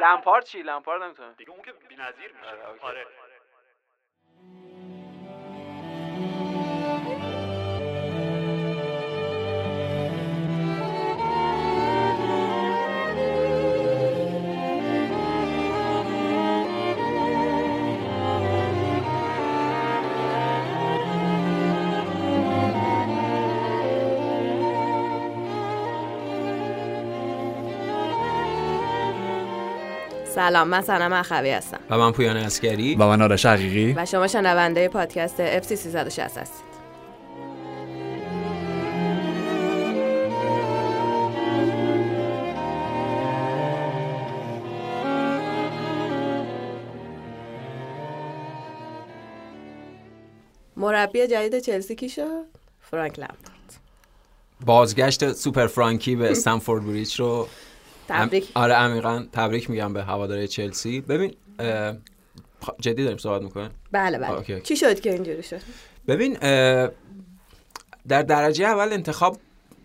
لمپارد چی؟ لمپارد نمی‌تونه. دیگه اون که بی‌نظیر میشه. آره، سلام من صنم اخوی هستم. و من پویان اسکری و من آرش حقیقی. و شما شنونده پادکست FC 360 هستید. مربی جدید چلسی کی شد؟ فرانک لمپارد. بازگشت سوپر فرانکی به استنفورد بریج رو تبریک. آره عمیقا تبریک میگم به هواداره چلسی. ببین جدی داریم صحبت می‌کنیم؟ بله بله. چی شد که اینجوری شد؟ ببین در درجه اول انتخاب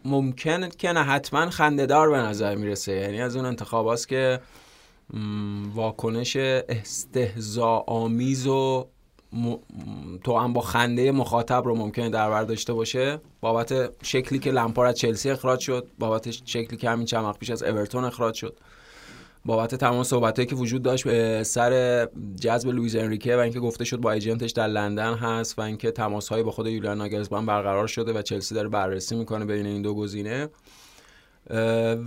ممکن که نه حتما خندهدار به نظر می‌رسه. یعنی از اون انتخاب هاست که واکنش استهزا آمیز و م... تو هم با خنده مخاطب رو ممکنه در بر داشته باشه. بابت شکلی که لمپار از چلسی اخراج شد بابت شکلی که همین چند پیش از اورتون اخراج شد. بابت تمام صحبتایی که وجود داشت به سر جذب لوئیز انریکه و اینکه گفته شد با ایجنتش در لندن هست و اینکه تماسهایی با خود یولیان ناگلزمن برقرار شده و چلسی داره بررسی می‌کنه بین این دو گزینه.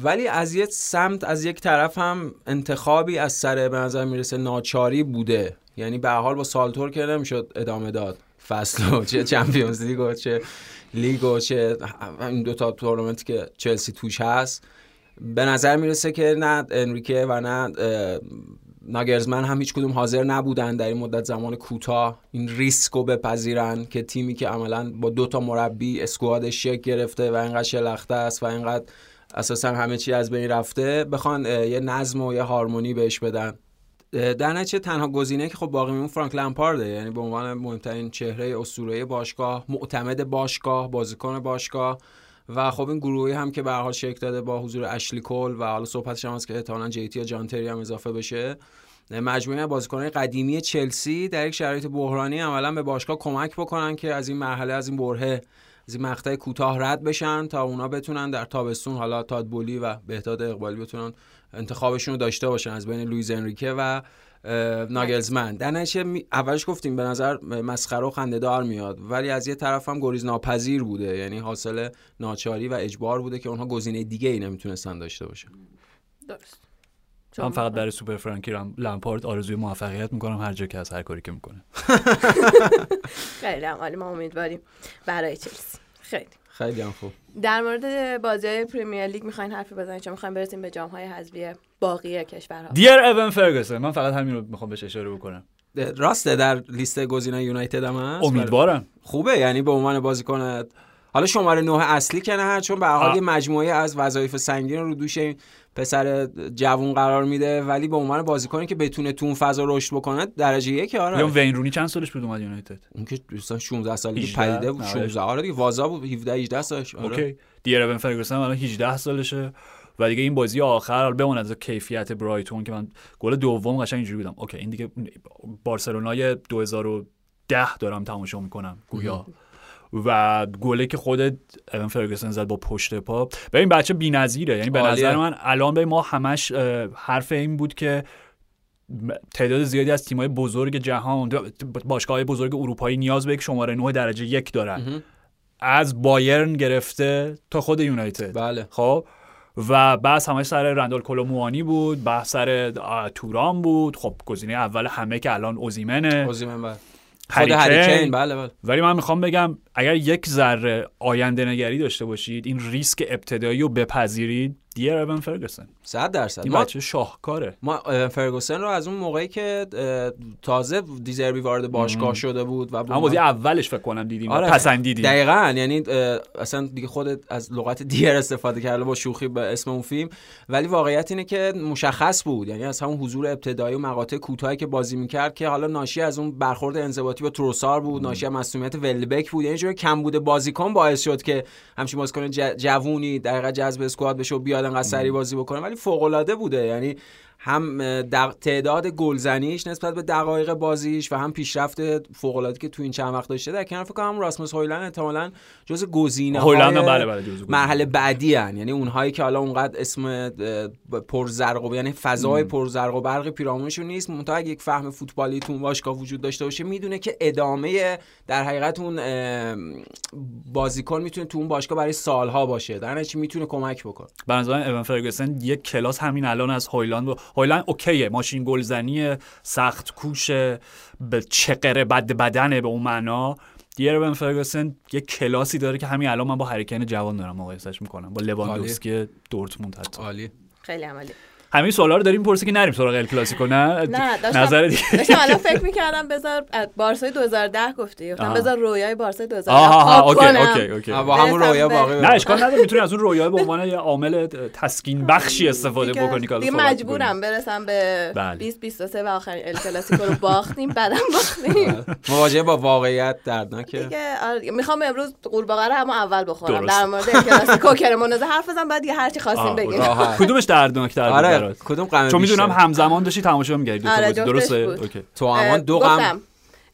ولی از یک سمت از یک طرف هم انتخابی از سر به نظر می‌رسه ناچاری بوده. یعنی به حال با سالتور که نمی‌شد ادامه داد. فصل و چه چمپیونز لیگ و چه لیگ و چه این دو تا که چلسی توش هست به نظر می‌رسه که نه انریکه و نه ناگرزمن هم هیچ کدوم حاضر نبودن در این مدت زمان کوتاه این ریسک رو بپذیرن که تیمی که عملا با دو تا مربی اسکوادش شک گرفته و اینقدر شلخته است و اینقدر اساسا همه چی از بین رفته بخوان یه نظم و یه هارمونی بهش بدن. در نتیجه تنها گزینه که خب باقی میمون فرانک لمپارده. یعنی به عنوان مهمترین چهره اسطوره باشگاه معتمد باشگاه بازیکن باشگاه. و خب این گروهی هم که به حال شکل داده با حضور اشلی کول و حالا صحبتش هم هست که احتمالاً جیتی یا جان تری هم اضافه بشه. مجموعه بازیکنان قدیمی چلسی در یک شرایط بحرانی عملا به باشگاه کمک بکنن که از این مرحله از این برهه از این مقطع کوتاه رد بشن تا اونا بتونن در تابستون حالا تادبولی و بهداد اقبالی بتونن انتخابشون رو داشته باشن از بین لویز انریکه و ناگلزمن. در اولش گفتیم به نظر مسخره و خندهدار میاد ولی از یه طرف هم گریز ناپذیر بوده. یعنی حاصل ناچاری و اجبار بوده که اونها گزینه دیگه ای نمی‌تونستن داشته باشن. درست. من فقط برای سوپر فرانکی لمپارد آرزوی موفقیت می‌کنم. هر جا که از هر کاری که می‌کنه. خیلی هم عالی. ما امیدواریم برای چلسی. خیلی. خیلی هم خوب. در مورد بازی پریمیر لیگ می‌خواین حرفی بزنید؟ چون می‌خوایم برسیم به جام های حذفی باقی کشورها. دیر اون فرگسون من فقط همین رو می‌خوام بهش اشاره بکنم. راسته در لیست گزینه یونایتد هم هست؟ امیدوارم. خوبه یعنی به عنوان بازیکن حالا شماره نه اصلی که نه چون به حال. یه مجموعه از وظایف سنگین رو دوش این پسر جوون قرار میده ولی به عنوان بازیکنی که بتونه تو اون فضا رشد بکنه درجه یک آره. یا وین رونی چند سالش بود اومد یونایتد؟ اون که دوستان 16 سالگی 18 پدیده بود آره. 16 آره دیگه وازا بود 17 18 سالش آره. okay. دیر اوان فرگسون الان 18 سالشه. و دیگه این بازی آخر حالا بماند از کیفیت برایتون که من گل دوم قشنگ اینجوری بودم. okay این دیگه بارسلونای 2010 دارم تماشا می‌کنم گویا. و گله که خود اون فرگسون زد با پشت پا. به این بچه بی‌نظیره. یعنی به. نظر من الان به ما همش حرف این بود که تعداد زیادی از تیم‌های بزرگ جهان باشگاه‌های بزرگ اروپایی نیاز به یک شماره 9 درجه یک دارن. از بایرن گرفته تا خود یونایتد. بله. خب؟ و بحث همش سر رندال کلوموانی بود بحث سر توران بود. خب گزینه اول همه که الان اوزیمنه. اوزیمن بله. خود هری هری کین. کین بله بله. ولی من می‌خوام بگم اگر یک ذره آینده نگری داشته باشید این ریسک ابتدایی رو بپذیرید. دیر اون فرگسون 100 درصد. این ما بچه شاهکاره. ما فرگوسن رو از اون موقعی که تازه دیزربی وارد باشگاه شده بود و اما بازی اولش فکر کنم دیدیم آره. پسندیدیم. دقیقا. یعنی اصلا دیگه خودت از لغت دیر استفاده کرده با شوخی به اسم اون فیلم. ولی واقعیت اینه که مشخص بود. یعنی از همون حضور ابتدایی و مقاطع کوتاهی که بازی می‌کرد که حالا ناشی از اون برخورد انضباطی با تروسار بود ناشی از مسئولیت ولبک بود. یعنی جور کم بوده. بازیکن باعث شد که همچین بازیکن جوونی دقیقا جذب اسکواد بشه و بیاد انقدر سری بازی بکنه. ولی فوق العاده بوده. یعنی هم دق... تعداد گلزنیش نسبت به دقایق بازیش و هم پیشرفت فوق العاده که تو این چند وقت داشته در کنار فکر کنم راسموس هویلند احتمالاً جز گزینه بله بله. مرحله بعدی هن. یعنی اونهایی که حالا اونقدر اسم اه، پرزرق و یعنی فضای پرزرق و برق پیرامونشون نیست منتها یک فهم فوتبالی تو اون باشگاه وجود داشته باشه می‌دونه که ادامه در حقیقت اون بازیکن می‌تونه تو اون باشگاه برای سالها باشه در نتیجه می‌تونه کمک بکنه به نظر من اون فرگوسن یک کلاس همین الان از هویلند و هویلند اوکیه ماشین گلزنی سخت کوشه به چقره بد بدنه به اون معنا. دیگه اون فرگوسن یک کلاسی داره که همین الان من با هریکن جوان دارم مقایسش می‌کنم با لواندوفسکی دورتموند حتی. عالی. خیلی عملی همین سوالا رو داریم پرسه که نریم سراغ ال کلاسیکو نه؟ نه داشتم نظر دیگه. داشتم الان فکر می‌کردم بذار بارسای 2010 گفتی گفتم. بذار رویای بارسای 2010 آها okay. okay okay. با همون رویا باقی نه اشکال نداره می‌تونی از اون رویا به عنوان یه عامل تسکین بخشی استفاده بکنی که دیگه مجبورم برسم به بله. 20 23 و آخرین ال کلاسیکو رو باختیم بعدم باختیم. مواجهه با واقعیت دردناکه. دیگه آره، می‌خوام امروز قورباغه رو هم اول بخورم. در مورد ال کلاسیکو کرمونزه حرف بزنم بعد دیگه هر چی آه، خواستیم بگیم. کدومش دردناکتر بود؟ آره برات کدوم غم چون می‌دونم؟ همزمان داشتی تماشا می‌کردی. دو تا آره، درسته. okay. تو همان دو غم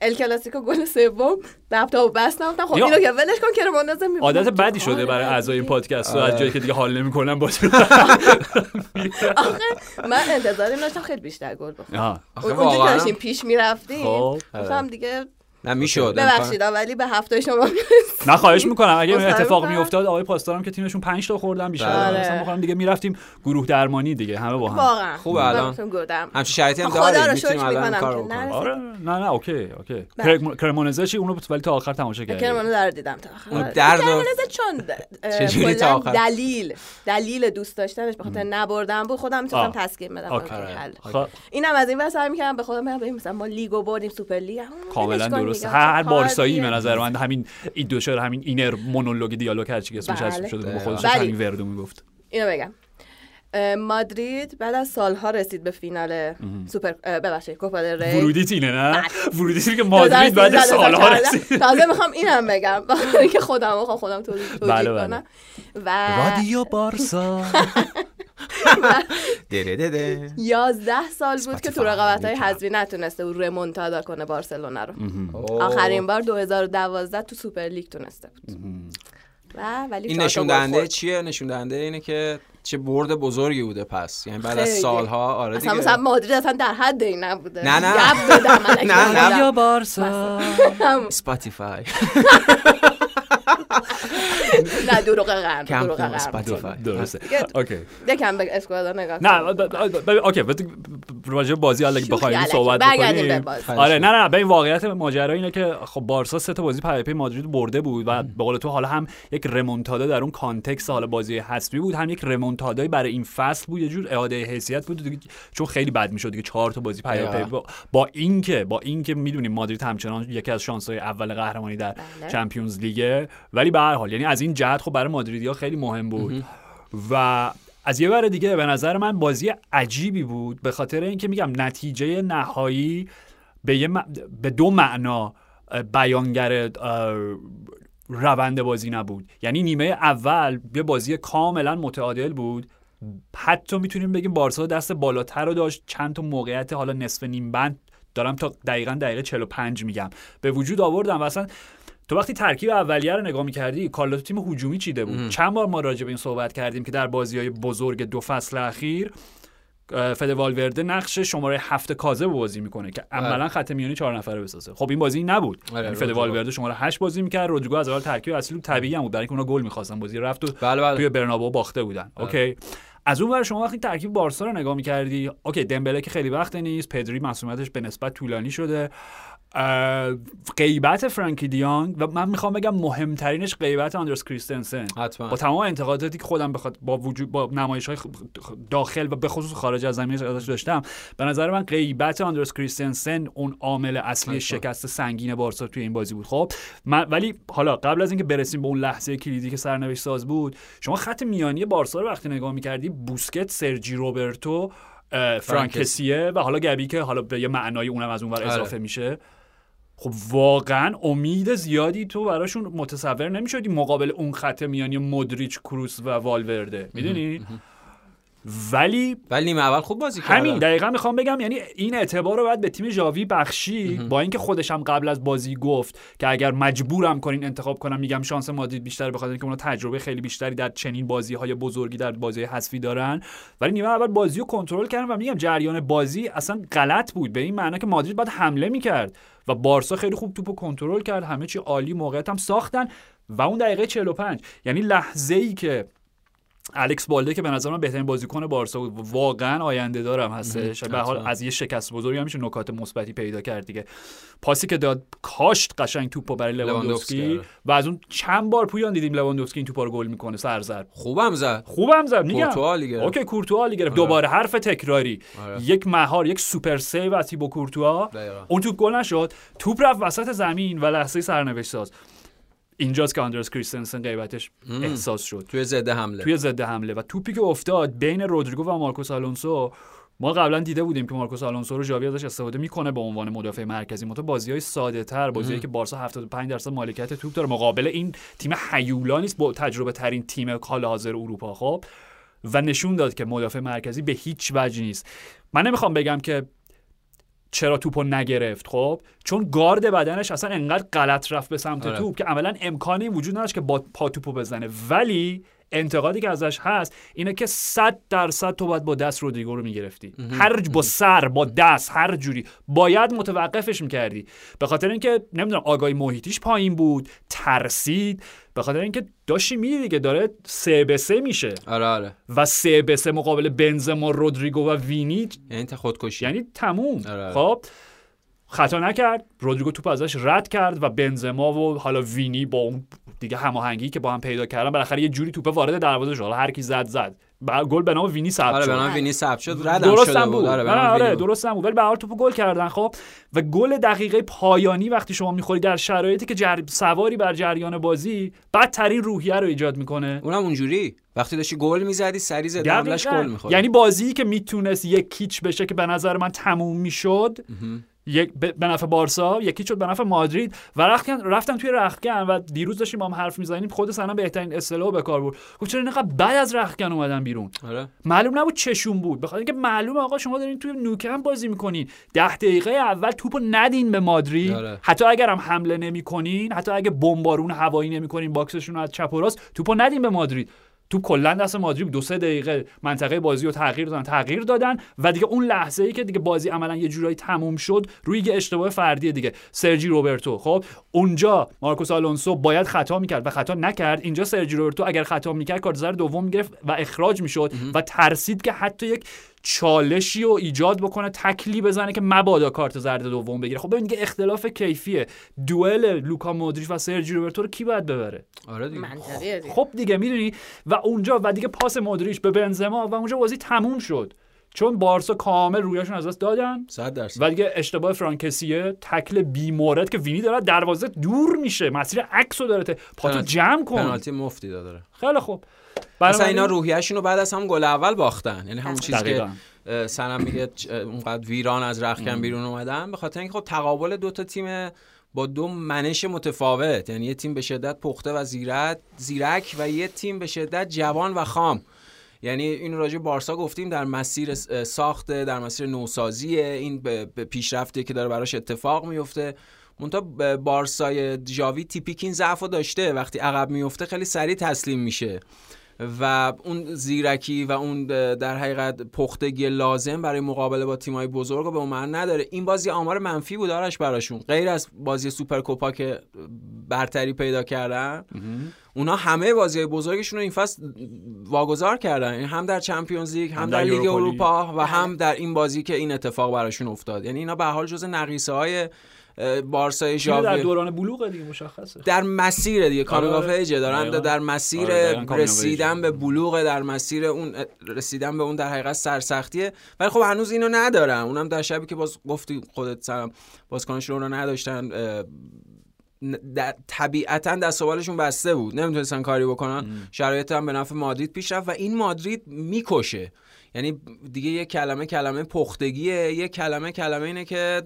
ال کلاسیکو گل سوم لپتاپ بستم گفتم خب اینو که ولش کن کرمونزه می عادت بدی شده برای اعضای این پادکست. و از آره. جایی که دیگه حال نمی‌کنن با آخه من انتظار داشتم خیلی بیشتر گل بخورم. اونجا که داشتیم پیش می‌رفتیم. خب. گفتم دیگه نه می‌شد ببخشید ولی به هفته شما نه خواهش می‌کنم اگه این اتفاق. میافتاد آقای پاسدارم که تیمشون 5 تا خوردن بیشتر بله. مثلا می‌خوام دیگه می‌رفتیم گروه درمانی دیگه همه با هم واقعا خوبه الان. همچین شرایطی هم رو می‌تونیم الان کارو بکنیم. آره نه نه اوکی اوکی بله. کرم- کرمونزه چی اونو ولی تا آخر تماشا کردی کرمونزه رو دیدم تا آخر آره. درد کرمونزه چون تا آخر؟ دلیل دلیل دوست داشتنش به خاطر نبردن بود خودم می‌تونستم آه. تسکین بدم حل. خب، اینم از این ور سعی می‌کردم به خودم بگم ببین مثلا ما لیگو بردیم سوپر لیگ کاملا کن درست دیگه. هر بارسایی؟ به نظر من همین این دو شعر همین اینر مونولوگ دیالوگ هر چی که اسمش بله. شده بله. خودش همین وردو می‌گفت اینو بگم مادرید بعد از سالها رسید به فینال سوپر ببخشید کوپا دل ری ورودیت اینه نه بله. ورودیت اینه که مادرید بعد از 2013 سالها. رسید تازه می‌خوام اینم بگم که خودم خودم توضیح. کنم و رادیو بارسا ده ده ده. 11 سال بود که تو. رقابت های حذفی نتونسته بود رمونتادا کنه بارسلونا رو. آخرین بار 2012 تو سوپر لیگ تونسته بود و ولی این نشون دهنده. چیه نشون دهنده اینه که چه برد بزرگی بوده پس یعنی بعد از. سالها آره دیگه مثلا مادرید اصلا در حد این نبوده نه، نه. نه، نه. بودم. بارسا اسپاتیفای نه دروغ قرن کم دروغ اسپاتیفای درسته اوکی یکم به اسکوادا نگاه. نه اوکی راجع بازی حالا بخوایم. صحبت بکنیم. آره نه نه به این واقعیت ماجرا اینه که خب بارسا سه تا بازی پی پی مادرید برده بود و به قول تو حالا هم یک رمونتادا در اون context حالا بازی حذفی بود هم یک رمونتادای برای این فصل بود یه جور اعاده حیثیت بود دیگه چون خیلی بد می‌شد دیگه چهار تا بازی پی پی. با, با اینکه با اینکه می‌دونیم مادرید همچنان یکی از شانس‌های اول قهرمانی در بله. چمپیونز لیگه ولی به هر حال یعنی از این جهت خب برای مادریدیا خیلی مهم بود. و از یه ور دیگه به نظر من بازی عجیبی بود به خاطر اینکه میگم نتیجه نهایی به, یه م- به دو معنا بیانگر روند بازی نبود. یعنی نیمه اول یه بازی کاملا متعادل بود. حتی می‌تونیم بگیم بارسا دست بالاتر رو داشت. چند تا موقعیت حالا نصف نیم بند دارم تا دقیقا دقیقه 45 میگم. به وجود آوردم و اصلا تو وقتی ترکیب اولیه رو نگاه می‌کردی کارلوتو تیم هجومی چیده بود؟ چند بار ما راجع به این صحبت کردیم که در بازی های بزرگ دو فصل اخیر اه، فد والورده نقش شماره هفت کاذب بازی می‌کنه که عملا خط میانی چهار نفره بسازه. خب این بازی نبود. آره، یعنی فد. والورده شماره هشت بازی می‌کرد رودریگو از اول ترکیب اصلی طبیعی هم بود. برای اینکه اونا گل می‌خواستن بازی رفت و بله بله. توی برنابو باخته بودن. okay. از اون ور شما وقتی ترکیب بارسا رو نگاه می‌کردی okay دمبله که خیلی وقت نیست پدری مسئولیتش به نسبت طولانی شده. غیبت فرانکی دیانگ و من می‌خوام بگم مهمترینش غیبت آندرس کریستنسن حتما با تمام انتقاداتی که خودم بخواد با وجود با نمایش های داخل و به خصوص خارج از زمین ازش داشتم به نظر من غیبت آندرس کریستنسن اون عامل اصلی حتما. شکست سنگین بارسا توی این بازی بود خب من ولی حالا قبل از اینکه برسیم به اون لحظه کلیدی که سرنوشت ساز بود شما خط میانی بارسا رو وقتی نگاه می‌کردی بوسکت سرجی روبرتو فرانکسیه و حالا گبی که حالا به یه معنای اونم از اونور آره. اضافه میشه خب واقعا امید زیادی تو براشون متصور نمی‌شدی مقابل اون خط میانی مودریچ کروس و والورده. می‌دونی؟ ولی ولی نیمه اول خوب بازی کردن. همین دقیقا می‌خوام بگم یعنی این اعتبار رو باید به تیم ژاوی بخشی. با اینکه خودش هم قبل از بازی گفت که اگر مجبورم کنین انتخاب کنم میگم شانس مادرید بیشتر خاطر اینکه اونا تجربه خیلی بیشتری در چنین بازی های بزرگی در بازی حذفی دارن. ولی نیمه اول بازی رو کنترل کردن و میگم جریان بازی اصلا غلط بود. به این معنی که مادرید باید حمله می‌کرد و بارسا خیلی خوب توپو کنترل کرد. همه چی عالی موقعیت هم ساختن. و اون دقیقه 45 یعنی لحظه ای که الکس بالده که به نظر من بهترین بازیکن بارسا بود واقعا آینده دارم هستش. به حال از یه شکست بزرگی هم میشه نکات مثبتی پیدا کرد دیگه. پاسی که داد کاشت قشنگ توپو برای لواندوفسکی و از اون چند بار پویان دیدیم لواندوفسکی این توپا رو گل می‌کنه سر زد. خوبم زد. خوبم زد میگم. گرفت okay کورتوا ولی گرفت دوباره حرف تکراری. آره. یک مهار یک super save از تیبو کورتوا. اون توپ گل نشد. توپ رفت وسط زمین و لحظه سرنوشت ساز. اینجاست که آندرس کریستنسن غیبتش احساس شد. توی ضد حمله. توی ضد حمله. و توپی که افتاد بین رودریگو و مارکوس آلونسو ما قبلا دیده بودیم که مارکوس آلونسو رو ژاوی ازش استفاده می‌کنه به عنوان مدافع مرکزی. متو بازی های ساده تر بازی که بارسا 75 درصد مالکیت توپ داره. مقابل این تیم حیولا نیست با تجربه ترین تیم حال حاضر اروپا. خب؟ و نشون داد که مدافع مرکزی به هیچ وجه نیست. من نمی‌خوام بگم که چرا توپو نگرفت خب؟ چون گارد بدنش اصلا انقدر غلط رفت به سمت آره. توپ که عملا امکانی وجود نداشت که با پا توپو بزنه. ولی انتقادی که ازش هست اینه که 100 درصد تو باید با دست رودریگو رو می‌گرفتی. هر با سر با دست هر جوری. باید متوقفش می‌کردی. به خاطر اینکه نمی‌دونم آگاهی محیطیش پایین بود ترسید. به خاطر اینکه داشتی می‌دیدی دیگه داره سه به سه میشه. آره آره. و سه به سه مقابل بنزما رودریگو و وینی یعنی خودکشی. یعنی تموم. آره. خب خطا نکرد. رودریگو توپ ازش رد کرد و بنزما و حالا وینی با اون دیگه هماهنگی که با هم پیدا کردن بالاخره یه جوری توپ وارد دروازه شد حالا هر کی زد زد. گل به نام وینی ثبت آره به نام وینی ثبت شد. ردم درست شده هم بود. آره به آره, آره بود. درست هم بود. ولی به هر حال توپو گل کردن خب. و گل دقیقه پایانی وقتی شما می‌خوری در شرایطی که جر... سواری بر جریان بازی بدترین روحیه رو ایجاد می‌کنه. اونم اونجوری. وقتی داشتی گل می‌زدی سری دقیقاً. گل می‌خوری. یعنی بازی که می‌تونست یک کیچ بشه که به نظر من تموم می‌شد یک به نفع بارسا یکی شد به نفع مادرید. و رفتن رفتن توی رختکن و دیروز داشتیم با هم حرف می‌زنیم خود سنا بهترین اصطلاح به کار برد. گفت چرا اینقدر بعد از رختکن اومدن بیرون؟ آره. معلوم نبود چشون بود. بخاطر اینکه معلوم آقا شما دارین توی نوکم بازی می‌کنین. ده دقیقه اول توپو ندین به مادرید. آره. حتی اگر هم حمله نمی‌کنین حتی اگه بمبارون هوایی نمی‌کنین باکسشون رو از چپ و راست توپو ندین به مادرید. تو کلا دست مادرید. دو سه دقیقه منطقه بازی رو تغییر دادن تغییر دادن و دیگه اون لحظه ای که دیگه بازی عملا یه جورایی تموم شد روی یه اشتباه فردی دیگه. سرجی روبرتو خب؟ اونجا مارکوس آلونسو باید خطا می‌کرد و خطا نکرد. اینجا سرجی روبرتو اگر خطا می‌کرد کارت زرد دوم می‌گرفت و اخراج می‌شد و ترسید که حتی یک چالشی رو ایجاد بکنه تکلی بزنه که مبادا کارت زرد دوم بگیره. خب ببین دیگه اختلاف کیفیه. دوئل لوکا مودریچ و سرجی روبرتو رو کی باید ببره؟ آره دیگه. دیگه. خب دیگه می‌دونی؟ و اونجا و دیگه پاس مودریچ به بنزما و اونجا بازی تموم شد. چون بارسا کامل رویشون از دست دادن. 100 درصد. و دیگه اشتباه فرانکسیه تکل بی مورد که وینی داره دروازه دور میشه. مسیر عکس رو داره ته. پاتو جمع کن. پنالتی مفتی داره. خیلی خوب. مثلا اینا روحیه‌شون رو بعد از هم گل اول باختن. یعنی همون چیزی که سنم میگه اونقدر ویران از رختکن بیرون اومدن. به خاطر اینکه خب تقابل دو تا تیم با دو منش متفاوت. یعنی یه تیم به شدت پخته و زیرک زیرک و یه تیم به شدت جوان و خام. یعنی این راجع به بارسا گفتیم در مسیر س- ساخت در مسیر نوسازی این به پیشرفتی که داره براش اتفاق میفته. منتها ب- بارسای جاوی تیپیک این ضعف داشته. وقتی عقب میفته خیلی سریع تسلیم میشه. و اون زیرکی و اون در حقیقت پختگی لازم برای مقابله با تیمای بزرگ رو به معنی نداره. این بازی آمار منفی بود آرش براشون. غیر از بازی سوپرکوپا که برتری پیدا کردن اونا همه بازی بزرگشون رو این فصل واگذار کردن. یعنی هم در چمپیونز لیگ هم, هم در در لیگ. اروپا و هم در این بازی که این اتفاق براشون افتاد. یعنی اینا به حال جز نقیصه های بارسای تیم در ژاوی دوران بلوغ دیگه مشخصه. در مسیر دیگه کانوگاف آره. ایجه دارن. در مسیر آره، رسیدن. به بلوغ در مسیر اون رسیدن به اون در حقیقت سرسختیه. ولی خب هنوز اینو ندارن اونم در شبی که باز گفتی خودت سلام بازیکناشون رو نداشتن در- طبیعتا دستاوالشون بسته بود. نمی‌تونستن کاری بکنن. شرایط هم به نفع مادرید پیش رفت و این مادرید می‌کشه. یعنی دیگه یه کلمه کلمه پختگیه یه کلمه کلمه اینه که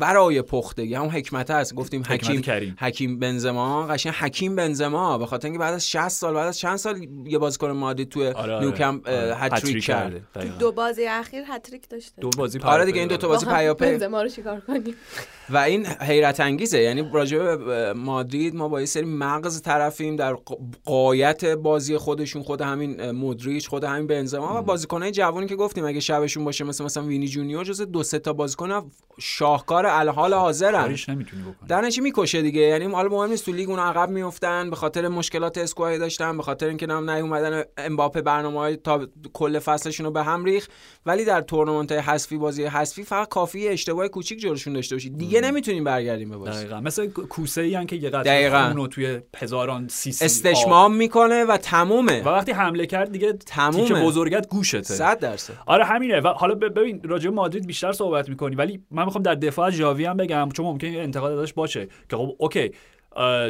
ورای پختگی. همون حکمت هست. گفتیم حکیم کریم. حکیم بنزما. قشنگ حکیم بنزما. به خاطر اینکه بعد از 60 سال بعد از چند سال یه بازیکن مادرید تو آره، آره. نیوکمپ اه، آره. هتریک کرده. تو. دو بازی اخیر هتریک داشته. دو بازی آره دیگه این دو تا بازی با هم پیاپی بنزما رو چیکار کنیم؟ و این حیرت انگیزه. یعنی راجع به مادرید ما با یه سری مغز طرفیم در غایت بازی خودشون خود همین مودریچ خود همین بنزما و بازیکنای جوانی که گفتیم اگه شبشون باشه مثل مثلا وینی جونیور جز دو سه تا بازیکن شاهکار الحال حاضرن. نمی‌تونی بکنی. در نتیجه می‌کشه دیگه؟ یعنی حالا مهم نیست تو لیگ اون عقب میفتن به خاطر مشکلات squad ی داشتن به خاطر اینکه نام نیومدن امباپه برنامه‌های تا کل فصلشون رو به هم ریخت ولی در تورنمنت حذفی بازی حذفی فقط کافی اشتباه کوچیک جلوشون داشته باشید دیگه نمی‌تونیم برگردیم به بازی. دقیقا. مثل کوسه ای که یه قطره رو توی هزاران سی سی استشمام می‌کنه و تمومه. و وقتی حمله کرد دیگه تمومه. تیکه بزرگت گوشته. صد درصد. آره همینه. و حالا ببین راجع به مادرید بیشتر صحبت می‌کنی ولی من می‌خوام در دفاع از هم بگم چون ممکنه یه انتقاد ازش باشه که خب okay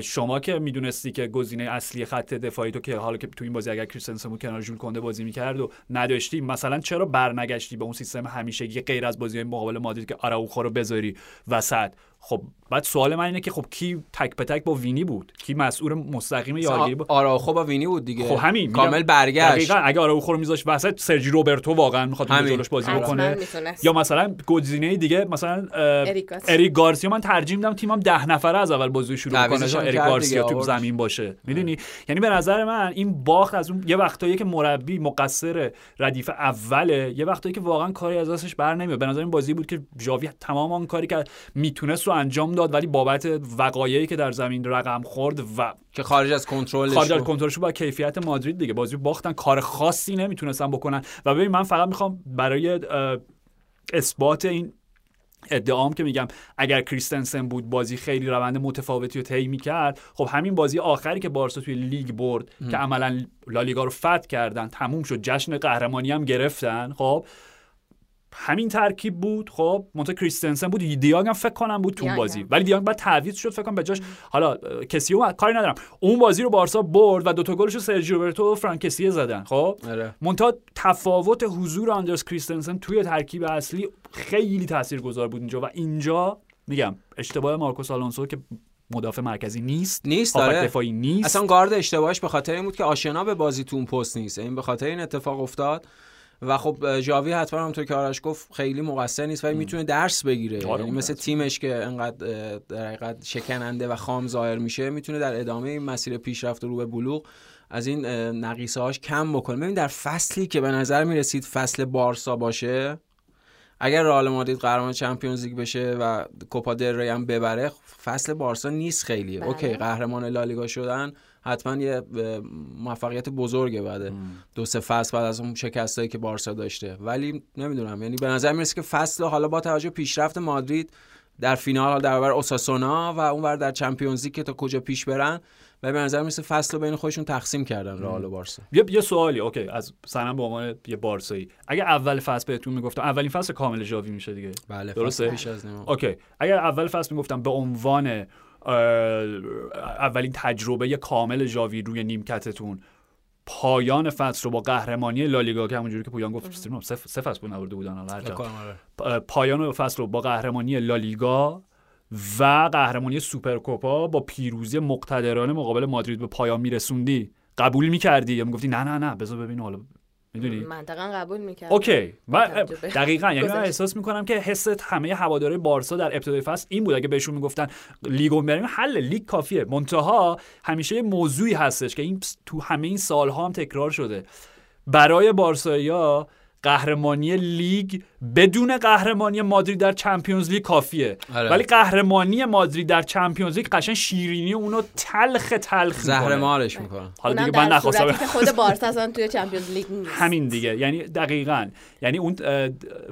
شما که می‌دونستی که گزینه اصلی خط دفاعی تو که حالا که تو این بازی اگر کریستنسن بود کنار ژول کنده بازی می‌کرد و نداشتی مثلا چرا برنگشتی به اون سیستم همیشگی غیر از بازی مقابل مادرید که آراوخو رو بذاری وسط؟ خب بعد سوال من اینه که خب کی تک به تک با وینی بود؟ کی مسئول مستقیم یارگیری بود؟ آراخو با وینی بود دیگه. خب همین کامل برگشت. دقیقاً اگه آراوخو رو میذاش وسط سرجی روبرتو واقعا می‌خواد همین. جلوش بازی بکنه. یا مثلا گزینه دیگه مثلا اریک گارسیا. اریک گارسیا من ترجیح میدم تیمم ده نفره از اول بازی شروع کنه تا هم اریک گارسیا تو. زمین باشه. می‌دونی؟ یعنی به نظر من این باخت از اون یه وقتایی که مربی مقصر ردیف اوله یه وقتایی که واقعا کاری از دستش بر نمیاد به نظر این بازی بود که ژاوی تمام آن کاری که می‌تونست رو انجام داد ولی بابت وقایعی که در زمین رقم خورد و که خارج از کنترلش خارج از. کنترلش با کیفیت مادرید دیگه. بازی رو باختن کار خاصی نمی‌تونستن بکنن. و ببین من فقط می‌خوام برای اثبات این ادعام که میگم اگر کریستنسن بود بازی خیلی روند متفاوتی رو طی می‌کرد خب همین بازی آخری که بارسا توی لیگ برد که عملا لالیگا رو فتح کردن تموم شد جشن قهرمانی هم گرفتن خب همین ترکیب بود. خب منتها کریستنسن بود. دیانگ هم فکر کنم بود تو بازی. ولی دیانگ بعد تعویض شد فکر کنم به جاش حالا اه، کسی رو کاری ندارم. اون بازی رو بارسا برد و دوتا گلش رو سرجیو روبرتو و فرانکسیه زدن. خب آره. منتها تفاوت حضور آندرس کریستنسن توی ترکیب اصلی خیلی تاثیرگذار بود اینجا. و اینجا میگم اشتباه مارکوس آلونسو که مدافع مرکزی نیست. نیست داره دفاعی نیست. اصلا گارد اشتباهش به خاطر این بود که آشنا به بازی تو اون پست نیست. این به خاطر این اتفاق افتاد. و خب ژاوی حتما همونطور که آرش گفت خیلی مقصر نیست ولی می‌تونه درس بگیره آره، یعنی مثل درس. تیمش که انقدر در حقیقت شکننده و خام ظاهر میشه می‌تونه در ادامه این مسیر پیشرفت رو به بلوغ از این نقیصه هاش کم بکنه ببین در فصلی که به نظر می‌رسید فصل بارسا باشه اگر رئال مادرید قهرمان چمپیونز لیگ بشه و کوپا دل ری هم ببره فصل بارسا نیست خیلی بله. okay قهرمان لالیگا شدن حتما یه موفقیت بزرگه بعد دو سه فصل بعد از اون شکستایی که بارسا داشته. ولی نمی‌دونم یعنی به نظر می‌رسه که فصل حالا با توجه به پیشرفت مادرید در فینال در برابر اوساسونا و اونور در چمپیونز لیگ که تا کجا پیش برن و به نظر می‌رسه فصل رو بین خودشون تقسیم کردن رئال و بارسا. یه یه سوالی okay از صنم به عنوان یه بارسایی. اگه اول فصل بهتون می‌گفتم اولین فصل کامل ژاوی میشه دیگه. بله درسته؟ پیش از نیما okay. اگر اول فصل می‌گفتم به عنوان اولین تجربه کامل ژاوی روی نیمکتتون. پایان فصل رو با قهرمانی لالیگا که همونجوری که پویان گفت سه فصل بود نبرده بودن حالا هر. اه، پایان فصل رو با قهرمانی لالیگا و قهرمانی سوپرکوپا با پیروزی مقتدرانه مقابل مادرید به پایان میرسوندی. قبول می‌کردی؟ یا می‌گفتی نه نه نه بذار ببین حالا. می‌دونی؟ منطقا قبول می‌کرد اوکی. و دقیقا یعنی من. احساس می‌کنم که حس همه هواداره بارسا در ابتدای فصل این بود. اگه بهشون می‌گفتن لیگو ببریم حل لیگ کافیه. منتها همیشه یه موضوعی هستش که این تو همه این سالها هم تکرار شده. برای بارسایا قهرمانی لیگ بدون قهرمانی مادرید در چمپیونز لیگ کافیه. آره. ولی قهرمانی مادرید در چمپیونز لیگ قشنگ شیرینی اونو تلخ تلخ زهر می‌کنه. مارش می‌کنن حالا دیگه من نخواستم خود بارسا اصلا توی چمپیونز لیگ نیست. همین دیگه. یعنی دقیقا. یعنی اون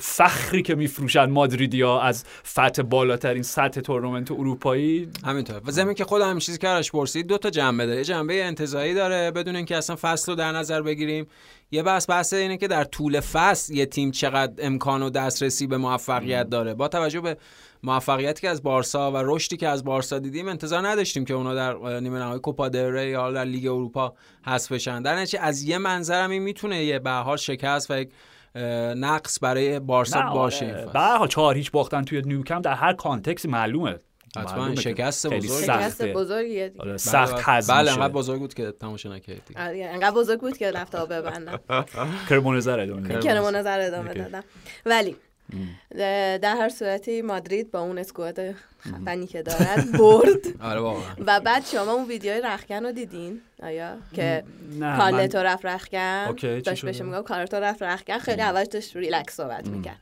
فخری که میفروشن مادریدیا از فتح بالاترین سطح تورنمنت اروپایی. همینطور. و زمین که خود همین چیزی که ازش پرسید دو تا جنبه داره. یه جنبه انتزاعی داره بدون اینکه اصلا فصل رو در نظر بگیریم. یه بحث بحث اینه که در طول فصل یه تیم چقدر امکان و دسترسی به موفقیت داره با توجه به موفقیتی که از بارسا و رشدی که از بارسا دیدیم انتظار نداشتیم که اونا در نیمه نهایی کوپا دل ری یا در لیگ اروپا حذف بشن در نتیجه از یه منظرم این می‌تونه یه به حال شکست و یک نقص برای بارسا باشه آره. فصل. به هر حال چهار هیچ باختن توی نیوکم در هر کانتکسی معلومه حتما شکست بزرگ. شکست. بزرگیه دیگه. آره، بله، سخت. هضم بله انقدر بزرگ بود که تماشا نکردی آره، انقدر بزرگ بود که رفت آب ببندم. کرمونزر ادامه کرمو نظر ادامه. دادم. ولی در هر صورتی مادرید با اون اسکواد خفنی که دارد برد. آره واقعا. و بعد شما اون ویدیوی رخکن رو دیدین؟ آیا؟ که نه کارلتو رفت رخکن داشت؟ بهش میگم کارلتو رفت رخکن خیلی اولش داشت ریلکس صحبت می‌کرد.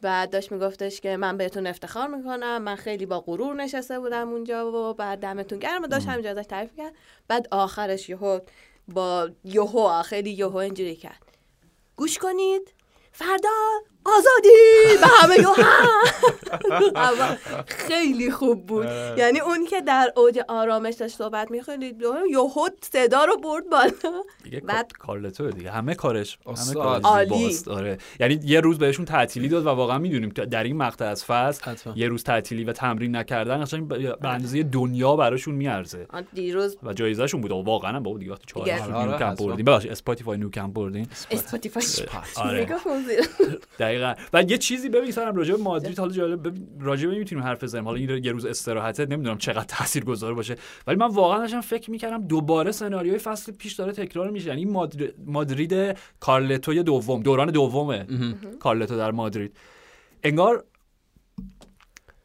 بعد داشت میگفتش که من بهتون افتخار می‌کنم من خیلی با غرور نشسته بودم اونجا و بعد دمتون گرم و داشت همینجا ازش تعریف کرد بعد آخرش یهو با یهو خیلی یهو اینجوری کرد. گوش کنید فردا آزادی به همه خیلی خوب بود. یعنی اون که در اوج آرامش داشت صحبت می‌خواد یهو صدا رو برد بالا. دیگه بعد- کارلتو دیگه. همه کارش همه. کارش. آره. یعنی یه روز بهشون تعطیلی داد و واقعا می‌دونیم در این مقطع از فصل. یه روز تعطیلی و تمرین نکردن قشنگ به اندازه دنیا براشون میارزه. دیروز و جایزهشون بود. و واقعا هم بابا دیگه وقتی چهار. روز آره،. بردین ببخشید اسپاتیفای نیوکمپ بردین اسپاتیفای آره. دقیقا. و یه چیزی ببین صنم راجع به مادرید حالا جالب راجع به می‌تونیم حرف بزنیم. حالا این یه روز استراحته نمی‌دونم چقدر تاثیرگذار باشه. ولی من واقعا داشتم فکر می‌کردم دوباره سناریوی فصل پیش داره تکرار میشه. یعنی مادر- مادرید کارلتوی دوم دوران دومه. کارلتو در مادرید. انگار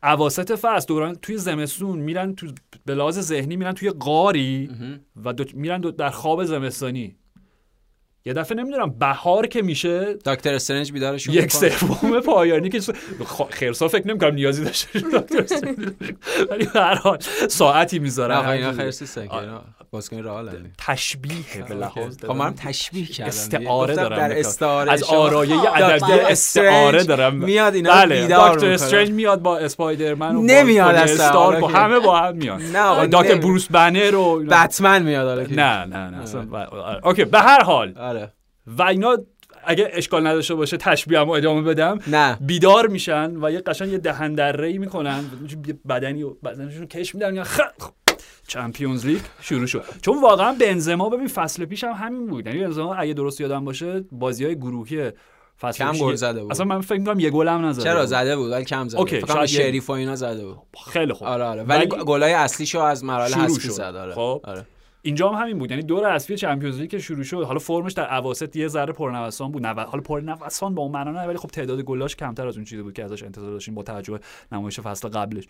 اواسط فصل دوران توی زمستون میرن تو به لحاظ ذهنی میرن توی غاری و دو- میرن دو- در خواب زمستانی. یه دفعه نمی‌دونم بهار که میشه دکتر استرنج بیدارشون یک. سوم پایانی که خرسا فکر نمی‌کنم نیازی داشته باشه دکتر استرنج. ولی هر حال ساعتی نه می‌ذارن آقا اینا. اینا بازیکن رئال. تشبیه به لحاظ. خب منم تشبیه کردم. استعاره دارم در. استعاره از آرایه ادبی استعاره دارم. میاد اینا بله. بیدار دکتر. استرنج میاد با اسپایدرمن و با نمیاد و که- همه با هم میان. نه آقا، دکتر بروس بنر و. بتمن میاد نه نه نه اصلا ب- آره. اوکی به هر حال. آره. و اینا اگه اشکال نداشته باشه تشبیهمو ادامه بدم. نه. بیدار میشن و یه قشنگ یه دهن دره می‌کنن. بدنی و بدنشون کش میدن. یا خ چمپیونز لیگ شروع شد. چون واقعا بنزما ببین فصل پیش هم همین بود. یعنی بنزما اگه درست یادم باشه بازی های گروهی فصل کم گل زده بود. اصلا من فکر می‌کنم یه گل هم نزده چرا بود. زده بود؟ ولی کم زده اوکی، فکر شریف و اینا زده بود. خیلی خوب. آره آره. ولی گلای اصلیشو از مراحل حذفی. زد آره. خب. آره. اینجا هم همین بود. یعنی دور اصلی چمپیونز لیگ که شروع شد. حالا فرمش در اواسط یه ذره پرنوسان بود. نو... حالا پرنوسان با اون معنا نه ولی خب تعداد گلاش کمتر از اون چیزی بود که ازش انتظار داشتیم با توجه نمایش فصل قبلش.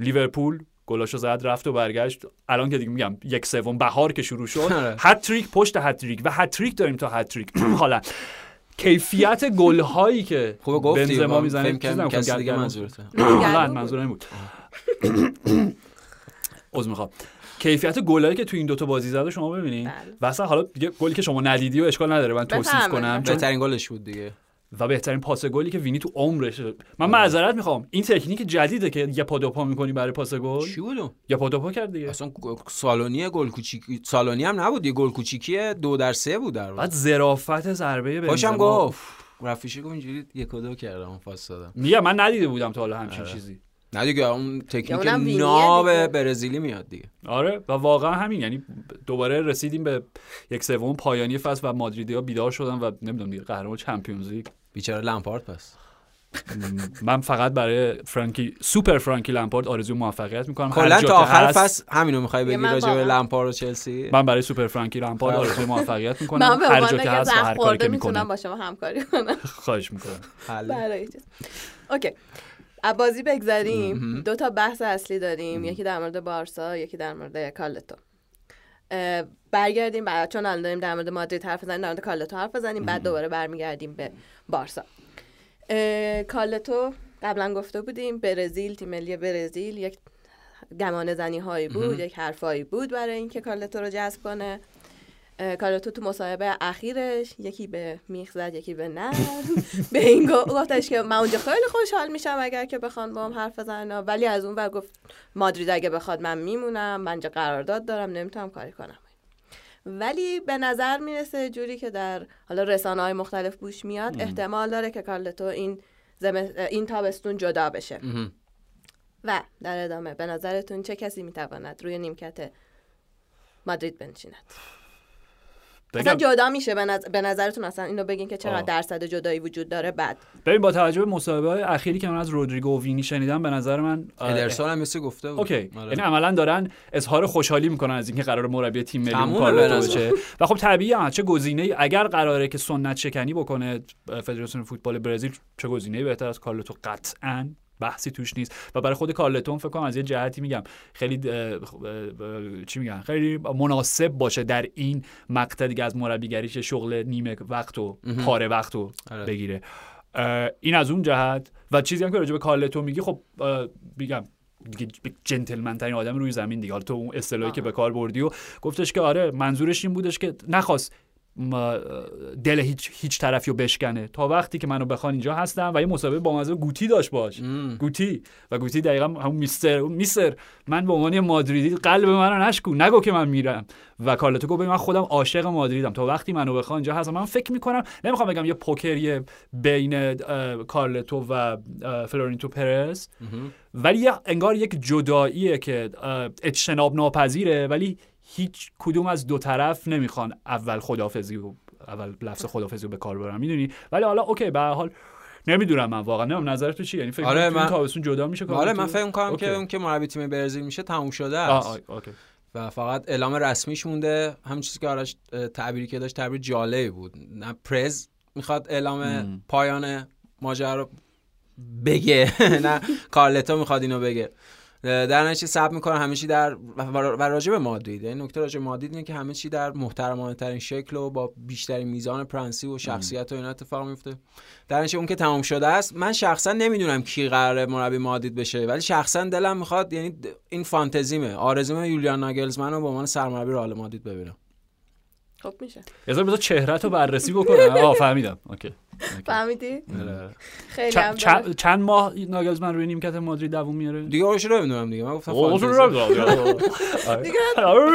لیورپول گلاشو زد رفت و برگشت. الان که دیگه میگم یک سوم بهار که شروع شد. آره. هتریک پشت هتریک و هتریک داریم تا هتریک حالا کیفیت گل هایی که خوبه گفتی بنزما می‌زنه کسی دیگه منظورته. نه منظورم این بود. عذر می‌خوام. کیفیت گلایی که تو این دوتا بازی زده شما ببینید بله. و اصلا حالا دیگه گلی که شما ندیدی و اشکال نداره من توصیف کنم. بهترین گلش بود دیگه. و بهترین پاس گلی که وینی تو عمرش من معذرت می‌خوام. این تکنیک جدیده که یه پادوپا می‌کنی برای پاس گل؟ چی بود؟ یا پادوپا کرد دیگه. اصلا سالونی گل کوچیکی سالونی هم نبود یه گل کوچیکی دو در سه بود در بعد ظرافت ضربه بنزما. گفت. رفیشی گفت اینجوری یک و دو کردم پاس دادم. میگم من ندیده بودم تا حالا همچین آره. چیزی. نه دیگه اون تکنیک ناب. برزیلی میاد دیگه. آره و واقعا همین. یعنی دوباره رسیدیم به یک سوم پایانی فصل و مادریدیا بیدار شدن و نمی‌دونم دیگه قهرمان چمپیونز لیگ. بیچاره لمپارد پس. من فقط برای فرانکی سوپر فرانکی لمپارد آرزوی موفقیت می‌کنم. کلا تا آخر فصل همینو می‌خوای بگی من راجع به لمپارد و چلسی؟ من برای سوپر فرانکی لمپارد آرزوی موفقیت من می‌کنم به هر عنوان جا که یه هست و هر کاری که می‌تونم می‌کنه با شما همکاری کنم. خواهش می‌کنم. برای okay. از بازی بگذریم. دو تا بحث اصلی داریم. یکی در مورد بارسا یکی در مورد کارلتو. برگردیم بعد چون الان داریم در مورد مادرید حرف بزنیم در مورد کارلتو حرف بزنیم بعد دوباره برمیگردیم به بارسا. کارلتو قبلا گفته بودیم برزیل تیم ملی برزیل یک گمان زنی هایی بود یک حرفایی بود برای اینکه کارلتو رو جذب کنه. کارلتو تو مصاحبه اخیرش یکی به میخ زد یکی به نعل. به این گفتش که من اونجا خیلی خوشحال میشم اگر که بخوان با هم حرف بزنن. ولی از اون ور گفت مادرید اگه بخواد من میمونم من اینجا قرارداد دارم نمی‌تونم کاری کنم. ولی به نظر می‌رسه جوری که در حالا رسانه های مختلف بوش میاد احتمال داره که کارلتو این این تابستون جدا بشه. و در ادامه به نظرتون چه کسی می‌تواند روی نیمکت مادرید بنشیند؟ اصلا جدا میشه به, نظ- به نظرتون اصلا اینو بگین که چقدر آه. درصد جدایی وجود داره. بعد. ببین با توجه به مصاحبه های اخیری که من از رودریگو و وینی شنیدم به نظر من ادرسون هم مثل گفته بود. اوکی. آره. یعنی عملا دارن اظهار خوشحالی می‌کنن از اینکه قرار مربی تیم ملی کار نظر. بشه. و خب طبیعی هم چه گزینه اگر قراره که سنت شکنی بکنه فدراسیون فوتبال برزیل چه گزینه بهتر از کارلتو قطعا. بحثی توش نیست. و برای خود کارلتون فکر کنم از یه جهتی میگم. خیلی اه، چی میگن؟ خیلی مناسب باشه در این مقطع دیگه از مربیگریش شغل نیمه وقت و پاره وقت رو آره. بگیره. این از اون جهت. و چیزی هم که راجع به کارلتو میگی خب میگم دیگه جنتلمن ترین آدم روی زمین دیگه. حالا تو اون اصطلاحی که به کار بردی و گفتش که آره منظورش این بودش که نخواست دل هیچ هیچ طرفی رو بشکنه. تا وقتی که منو بخوان اینجا هستم و یه مسابقه با مزه گوتی داشت باش. ام. گوتی. و گوتی دقیقا همون mister mister. من به عنوان مادریدی قلب منو نشکن. نگو که من میرم. و کارلتو گفت من خودم عاشق مادریدم. تا وقتی منو بخوان اینجا هستم من فکر می‌کنم نمی‌خوام بگم یه پوکری بین کارلتو و اه، فلورنتینو پرز. ولی انگار یک جداییه که اجتناب ناپذیره. ولی هیچ کدوم از دو طرف نمی‌خوان اول خدافظی و اول لفظ خدافظی رو به کار برن می‌دونی ولی حالا okay به هر حال نمی‌دونم من واقعا نمی‌دونم نظر تو چیه یعنی فکر آره، آره من تابستون جدا میشه آره کارلتو؟ من فکر می‌کنم. که اون که مربی تیم برزیل میشه تموم شده است آه، okay. و فقط اعلام رسمیش مونده همین چیزی که آرش تعبیری که داشت تعبیر جالبی بود نه پرز می‌خواد اعلام. پایان ماجرا رو بگه نه کارلتو می‌خواد اینو بگه در نتیجه صبر می‌کنه همه چی در و راجع به مادرید. این نکته راجع به مادرید اینه که همه چی در محترمانه ترین شکل و با بیشترین میزان پرنسیپ و شخصیت و اینا اتفاق میفته در نتیجه اون که تمام شده است من شخصا نمی‌دونم کی قراره مربی مادرید بشه ولی شخصا دلم می‌خواد یعنی این فانتزیمه. آرزومه یولیان ناگلزمن رو به عنوان سرمربی رئال مادرید ببینم. خب میشه. بذار بذار چهرت رو بررسی بکنم. آه فهمیدم. اوکی. فهمیدی؟ خیلی چند, ماه ناگلزمن روی نیمکت مادرید دووم میاره؟ دیگه اورش رو نمی‌دونم دیگه. من گفتم. دیگه آره،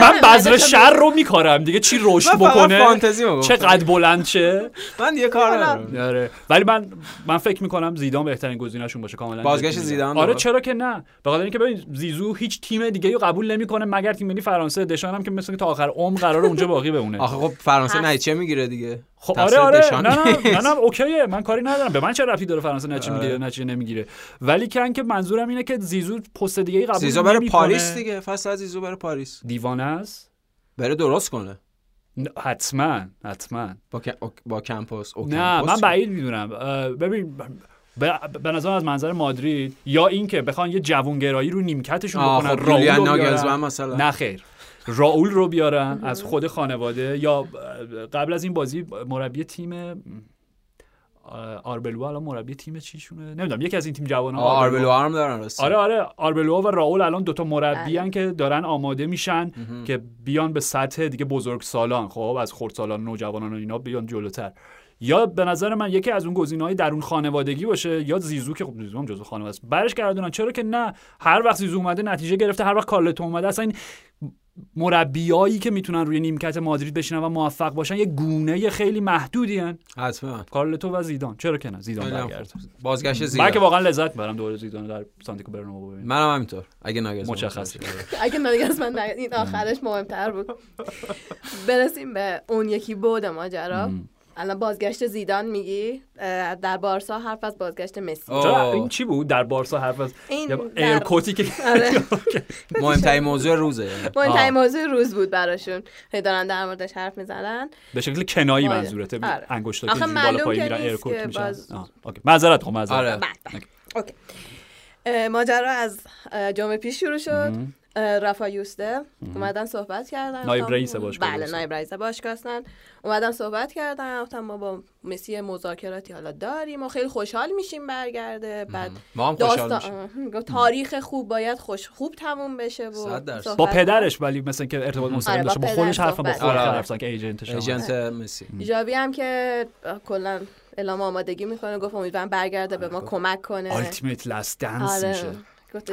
من بذر شر رو میکارم دیگه. چی رشد فقط بکنه؟ فانتزی. چقدر بلند شه؟ من دیگه کار. ندارم. آره. ولی من من فکر می‌کنم زیدان بهترین گزینهشون باشه کاملا. بازگشت. زیدان آره. چرا که نه. به خاطر اینکه ببین زیزو هیچ تیم دیگه رو قبول نمی‌کنه مگر تیم ملی فرانسه. دشان هم که مثل که تا آخر عمر قرار اونجا باقی بمونه. آخه خب فرانسه هست. نتیجه می‌گیره دیگه. خب آره آره. نه نه. نه نه اوکیه. من کاری ندارم. به من چه ربطی داره فرانسه آره. می‌گیره نتیجه نمی‌گیره. ولی که که منظورم اینه که زیزو پست دیگه ای قبول زیزو بره. پاریس دیگه. فصل از زیزو بره پاریس. دیوانه است. بره درست کنه. نه، حتما حتما. با با کمپوس نه من؟ بعید می‌دونم. ببین به نظر از منظر مادرید یا اینکه بخوان یه جوونگرایی رو نیمکتشون بکنن خب راول مثلا. نه خیر. راول رو بیارن از خود خانواده یا قبل از این بازی مربی تیم آربلو الان مربی تیم چیشونه؟ نمی‌دونم یکی از این تیم جوان آه، آربلو آرم دارن آره آره آربلو و راول الان دوتا مربی بله. که دارن آماده میشن مهم. که بیان به سطح دیگه بزرگ سالان خب از خردسالان نوجوانان و اینا بیان جلوتر. یا به نظر من یکی از اون گزینه‌های درون خانوادگی باشه یا زیزو که خب زیزو هم جزو خانواده است برش گردونن. چرا که نه هر وقت زیزو اومده نتیجه گرفته هر وقت کارلتو اومده اصلا این مربیایی که می‌تونن روی نیمکت مادرید بشینن و موفق باشن یه گونه خیلی محدودی هن. حتما. کارلتو و زیدان. چرا که نه؟ زیدان برگرد. بازگشت من که زیدان واقعا لذت می‌برم دور زیدان در سانتیاگو برنابو ببینم. منم همینطور. اگه ناگلزمن مشخص. باشه. اگه نگه من این آخرش مهمتر بود. برسیم به اون یکی بود ماجرا. الان بازگشت زیدان میگی؟ در بارسا حرف از بازگشت مسی. این چی بود؟ در بارسا حرف از air quote ی که آره. مهمترین موضوع روزه. مهمترین. موضوع روز بود براشون. هی دارن در موردش حرف می‌زنن. به شکل کنایی آره. منظورته. آره. انگشتا آخه که بالا که میرن air quote میشن. معذرت خب معذرت. okay. ماجرا از جمعه پیش شروع شد. رافا یوسته. اومدن صحبت کردن. نایب رئیس باشگاه بله. نایب رئیس باشگاه هستن. اومدن صحبت کردن. گفتم ما با مسی مذاکراتی حالا داریم و خیلی خوشحال میشیم برگرده. بعد ما هم خوشحال میشیم. تاریخ خوب باید خوش خوب تموم بشه و با. پدرش ولی مثل که ارتباط مستقیم آره، با داشته با خودش حرف با خودش. حرف که ایجنتش. ایجنت مسی. جاوی هم که کلا اعلام آمادگی می‌کنه. گفت امیدوارم برگرده به ما کمک کنه. ultimate last dance میشه. آره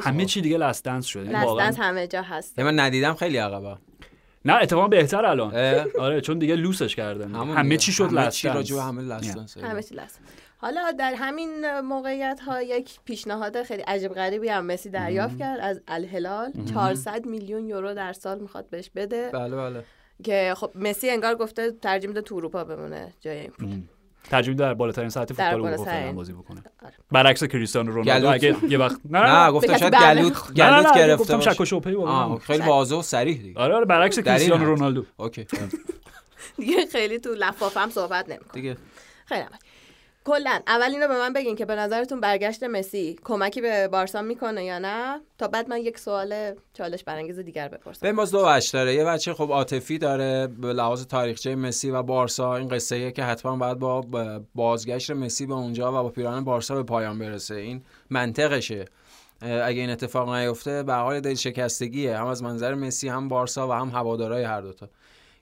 همه چی دیگه last dance شده. واقعا last dance همه جا هست. یعنی من ندیدم خیلی عقبه نه اتفاقا بهتر الان؟ آره چون دیگه لوسش کردن. همه. چی شد همه last چی راجع به dance همه last dance همه چی last حالا در همین موقعیت ها یک پیشنهاد خیلی عجیب غریبی هم مسی دریافت کرد از الهلال. 400 میلیون یورو در سال می‌خواد بهش بده. بله بله. که خب مسی انگار گفته ترجیح میده تو اروپا بمونه جای این پول. ترجیح میده در بالاترین سطح فوتبال اروپا بازی بکنه آره. برعکس کریستیانو رونالدو. اگه یه وقت نه نه گفتم شاید بر گلوت گلوت گرفته گفتم. شک و بود. خیلی واضح و صریح دیگه آره آره برعکس کریستیانو. رونالدو اوکی دیگه خیلی تو لفافه هم صحبت نمی‌کنه دیگه خیلی. کلا اول اینو به من بگین که به نظرتون برگشت مسی کمکی به بارسا می‌کنه یا نه؟ تا بعد من یک سوال چالش برانگیز دیگر بپرسم. ببین باز دو داره یه بچه خب عاطفی داره به لحاظ تاریخچه مسی و بارسا. این قصه ایه که حتما باید با با بازگشت مسی به اونجا و با پیران بارسا به پایان برسه. این منطقشه. اگه این اتفاق نیفته به حال دل شکستگیه هم از منظر مسی هم بارسا و هم هوادارهای هر دوتا.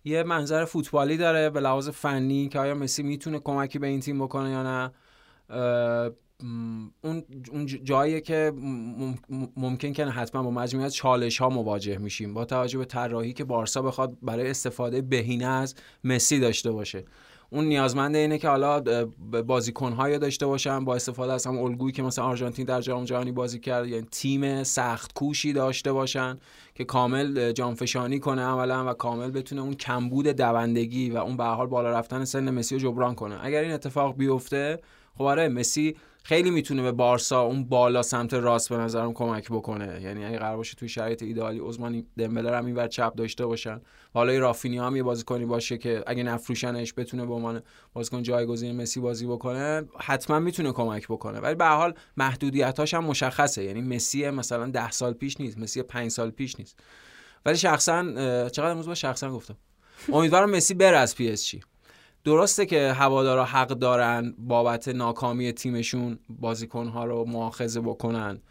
یه منظر فوتبالی داره به لحاظ فنی که آیا مسی می‌تونه کمکی به این تیم بکنه یا نه؟ اون اون جاییه که مم- مم- ممکن کنه حتما با مجموعه چالش ها مواجه میشیم. با توجه به طراحی که بارسا بخواد برای استفاده بهینه از مسی داشته باشه. اون نیازمند اینه که حالا بازیکن هایی داشته باشن با استفاده از هم الگویی که مثلا آرژانتین در جام جهانی بازی کرد یعنی تیم سخت کوشی داشته باشن که کامل جانفشانی کنه عملا و کامل بتونه اون کمبود دوندگی و اون به حال بالا رفتن سن مسی رو جبران کنه. اگر این اتفاق بیفته خب آره مسی خیلی می‌تونه به بارسا اون بالا سمت راست به نظرم کمک بکنه. یعنی اگه قرار باشه توی شرایط ایدئالی عثمانی دمبله هم اینور چپ داشته باشن. حالا رافینیا هم یه بازیکنی باشه که اگه نفروشنش بتونه به عنوان بازیکن جایگزین مسی بازی بکنه حتما می‌تونه کمک بکنه. ولی به حال محدودیتاش هم مشخصه. یعنی مسی مثلا ده سال پیش نیست مسی پنج سال پیش نیست. ولی شخصا چقدر امروز با شخصا گفتم. امیدوارم مسی بره از پی اس جی. درسته که هوادارا حق دارن بابت ناکامی تیمشون بازیکنها رو مؤاخذه بکنن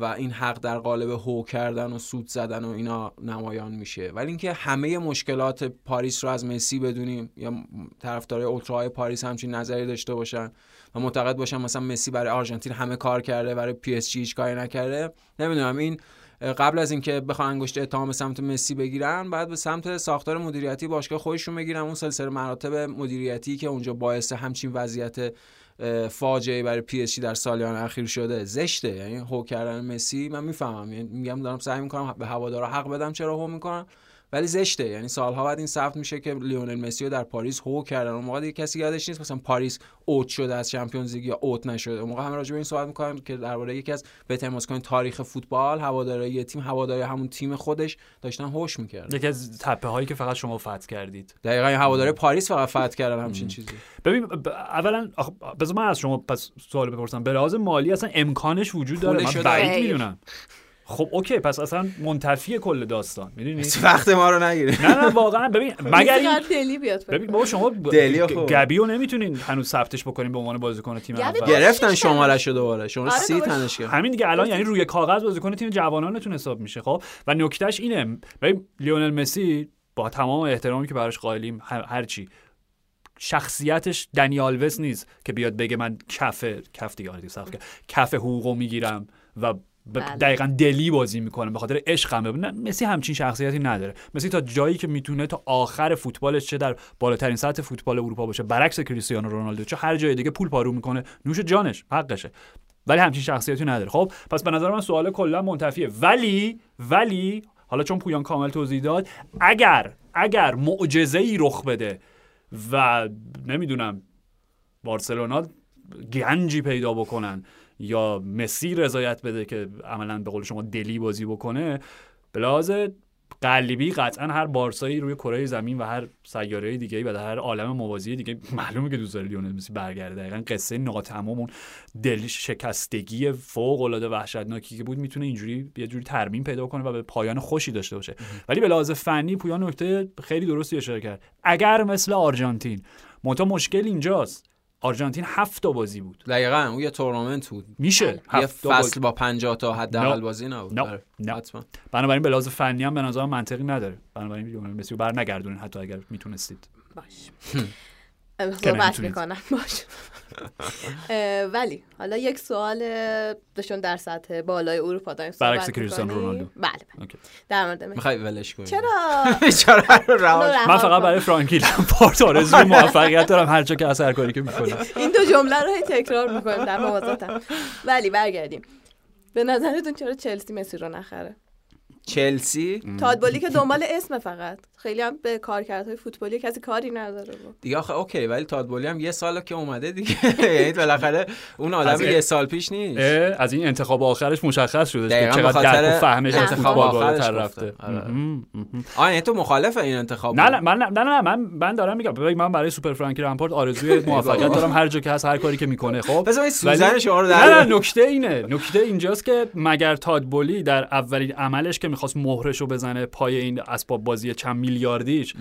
و این حق در قالب هو کردن و سوت زدن و اینا نمایان میشه. ولی اینکه همه مشکلات پاریس رو از مسی بدونیم یا طرفدارای اولتراهای پاریس همچین نظری داشته باشن و معتقد باشن مثلا مسی برای آرژانتین همه کار کرده برای پی اس جی هیچ کاری نکرده نمی‌دونم. این قبل از اینکه بخوان انگشت اتهام به سمت مسی بگیرن بعد به سمت ساختار مدیریتی باشگاه خودشون بگیرن اون سلسله مراتب مدیریتی که اونجا باعث همچین وضعیت فاجعه برای پی در سالیان اخیر شده زشته. یعنی هو کردن مسی من می‌فهمم. یعنی میگم دارم سعی می‌کنم به هوادارا حق بدم چرا هو می‌کنم ولی زشته. یعنی سالها بعد این ثبت میشه که لیونل مسی رو در پاریس هو کردن. اون موقع دیگه کسی یادش نیست مثلا پاریس اوت شده از چمپیونز لیگ یا اوت نشده. اون موقع همه راجع به این صحبت می‌کنن که درباره یکی از بهترین بازیکن تاریخ فوتبال هوادارای یه تیم هواداری همون تیم خودش داشتن هوش می‌کردن. یکی از تپه هایی که فقط شما فتح کردید. دقیقا این هواداری پاریس فقط فتح کردن همچین چیزی. ببین ب- اولا بذار من از شما پس سوال بپرسم. به لحاظ مالی اصلا امکانش وجود داره؟ من. بعید. می‌دونم. خب اوکی پس اصلا منتفی کل داستان می‌دونی؟ وقت ما رو نگیره نه نه واقعا. ببین مگر این دلی بیاد ببین بابا شما ب- دلی گ- خوب. گاوی رو نمی‌تونین هنوز ثبتش بکنین به عنوان بازیکن تیم اول. گرفت. گرفتن شو دوباره. شما آره سی. تنش کرد همین دیگه الان یعنی روی کاغذ بازیکن تیم جوانانتون حساب میشه خب؟ و نکتهش اینه. ببین لیونل مسی با تمام احترامی که براش قائلیم هر چی شخصیتش دنی آلوز نیست که بیاد بگه من کف کف دیگه آره سخت کرد. کف حقوقو می‌گیرم و ب- بله. دقیقا دلی بازی می‌کنم به خاطر عشقمه نه مسی همچین شخصیتی نداره. مسی تا جایی که می‌تونه تا آخر فوتبالش چه در بالاترین سطح فوتبال اروپا باشه برعکس کریستیانو رونالدو چه هر جای دیگه پول پارو می‌کنه نوش جانش حقشه. ولی همچین شخصیتی نداره. خب پس به نظر من سوال کلا منتفیه. ولی ولی حالا چون پویان کامل توضیح داد اگر اگر معجزه ای رخ بده و نمی‌دونم بارسلونا گنجی پیدا بکنن یا مسی رضایت بده که عملا به قول شما دلی بازی بکنه به لحاظ قلبی قطعا هر بارسایی روی کره زمین و هر سیاره دیگه و در هر عالم موازی دیگه معلومه که دوست داره لیونل مسی برگرده. دقیقا قصه ناتمام اون دل شکستگی فوق العاده وحشتناکی که بود می‌تونه اینجوری یه جوری ترمیم پیدا کنه و به پایان خوشی داشته باشه. ولی به لحاظ فنی پویان نکته خیلی درستی اشاره کرد. اگر مثل آرژانتین منتها مشکل اینجاست. آرژانتین هفت تا بازی بود دقیقا اون یه تورنمنت بود میشه یه هفت فصل بازی. با 50 تا حداقل. بازی نبود نه. آره. نه. حتما بنابراین به لحاظ فنی هم به نظرم منطقی نداره بنابراین مسی رو بر نگردونین حتی اگر می‌تونستید باش صحبت. می‌کنم باش ولی حالا یک سوال داشتون در سطح بالای اروپا داریم برعکس کریستیانو. رونالدو. بله بله. در مورد. می‌خوای ولش کنی چرا بیچاره رو من. فقط برای فرانکی لمپارد آرزوی موفقیت دارم هر جا که اثر کاری که می‌کنه این دو جمله رو تکرار می‌کنیم در موازاتم ولی برگردیم به نظرتون چرا چلسی مسی رو نخره چلسی؟ تادبولی که دنبال اسم فقط. خیلی هم به کارکردهای فوتبالی کسی کاری نداره با. دیگه آخه اوکی ولی تادبولی هم یه ساله که اومده دیگه. یعنی بالاخره اون آدم یه سال پیش نیست. از این انتخاب آخرش مشخص شده که چقدر خاطر درک و فهمش انتخاب آخرش. رفته. آره. آه یعنی تو مخالف این انتخاب نه من نه نه, من من دارم میگم ببین من برای سوپر فرانکی رمپارد آرزوی موفقیت دارم هر جا که هست هر کاری که می‌کنه خب؟ بذار سوزن شما رو در نه نکته اینه نکته اینجاست که مگر تادبولی در اولین عملش که می‌خواست مهرشو بزنه پای این اسباب بازی چند میلیاردیش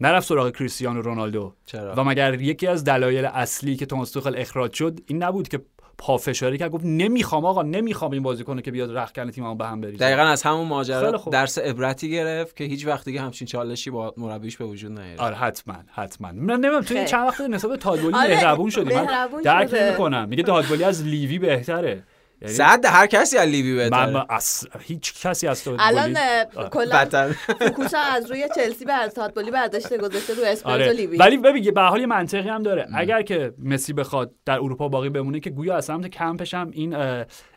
نرفت سراغ کریستیانو رونالدو. چرا؟ و مگر یکی از دلایل اصلی که توماس توخل اخراج شد این نبود که پافشاری کرد؟ گفت نمی‌خوام آقا نمی‌خوام این بازیکنه که بیاد رختکن تیممو به هم بریزه. دقیقا از همون ماجرا. درس عبرتی گرفت که هیچ وقت دیگه همچین چالشی با مربیش به وجود نیاد آره حتما حتما. من نمی‌دونم تو این. چند وقت نسبت تادبولی آره، مهربون شدی. من درک. نمی‌کنم. میگه تادبولی از لیوی بهتره. یعنی صد هر کسی از لیوی من بهتره. من اص... هیچ کسی از تادبولی الان. کلا focus از روی چلسی به تادبولی برداشته گذاشته رو اسپرتو آره. لیوی ولی ببین به حال یه منطقی هم داره. اگر که مسی بخواد در اروپا باقی بمونه که گویا از سمت کمپش هم این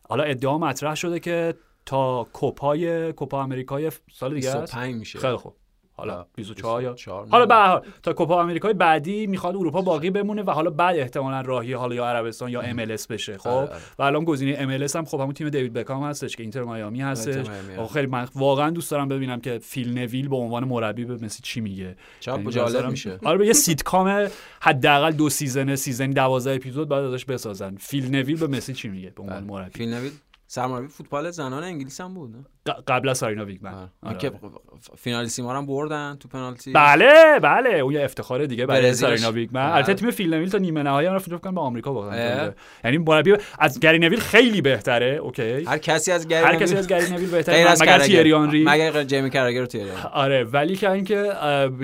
حالا ادعا مطرح شده که تا کوپای کوپا امریکای سال دیگه است. 25 میشه. خیلی خوب. حالا 24 یا 24 حالا به هر حال تا کوپا آمریکای بعدی می‌خواد اروپا باقی بمونه و حالا بعد احتمالا راهی حالا یا عربستان یا ام بشه خب؟ آره، آره. و الان گزینه ام هم خب همون تیم دیوید بکام هستش که اینتر میامی هستش. خیلی من واقعا دوست دارم ببینم که فیل نویل به عنوان مربی به مسی چی میگه. چقدر یعنی جالب میشه. آره یه سیتکام حداقل دو season season 12 اپیزود بعد ازش بسازن. فیل نویل به مسی چی میگه؟ به عنوان بله. مربی. فیل نویل سرمربی فوتبال زنان انگلیس هم بود قبل از سارینا ویگمن آره. آره، که. فینالیسیما رو هم بردن تو پنالتی بله بله اون یه افتخار دیگه برای. سارینا ویگمن بله. البته تیم فیل نویل تا نیمه نهایی هم رفت فکر کنم به آمریکا. باختن یعنی مربی از گری نویل خیلی بهتره اوکی هر کسی از گری هر کسی از گری نویل بهتره مگر. تیری آنری مگر جیمی کرگر و تیری آنری. آره ولی که اینکه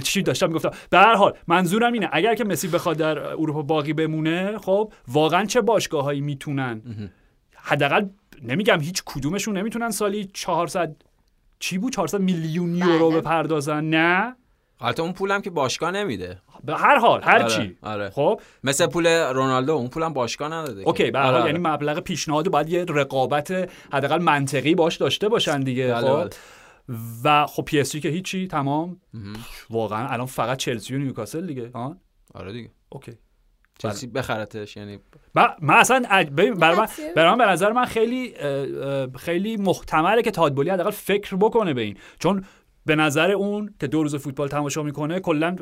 چی داشتم می‌گفتم به هر حال منظورم اینه اگر که مسی بخواد در اروپا باقی بمونه خب واقعا چه باشگاهایی می‌تونن حداقل نمیگم هیچ کدومشون نمی‌تونن سالی 400 چی بود؟ 400 میلیون یورو بله. بپردازن؟ نه. البته اون پولم که باشگاه نمیده. به هر حال هر آره، چی. آره. خب. مثل پول رونالدو اون پولم باشگاه نداده. اوکی به هر آره، حال آره. یعنی مبلغ پیشنهاد باید یه رقابت حداقل منطقی باش داشته باشن دیگه بله، خب. بله. و خب پی که هیچی تمام. واقعا الان فقط چلسی و نیوکاسل دیگه ها آره دیگه. اوکی. چلسی بخرتش یعنی من, من اصلا برای من. برای من به نظر من خیلی خیلی محتمله که تادبولی حداقل فکر بکنه به این. چون به نظر اون که دو روز فوتبال تماشا می‌کنه کلا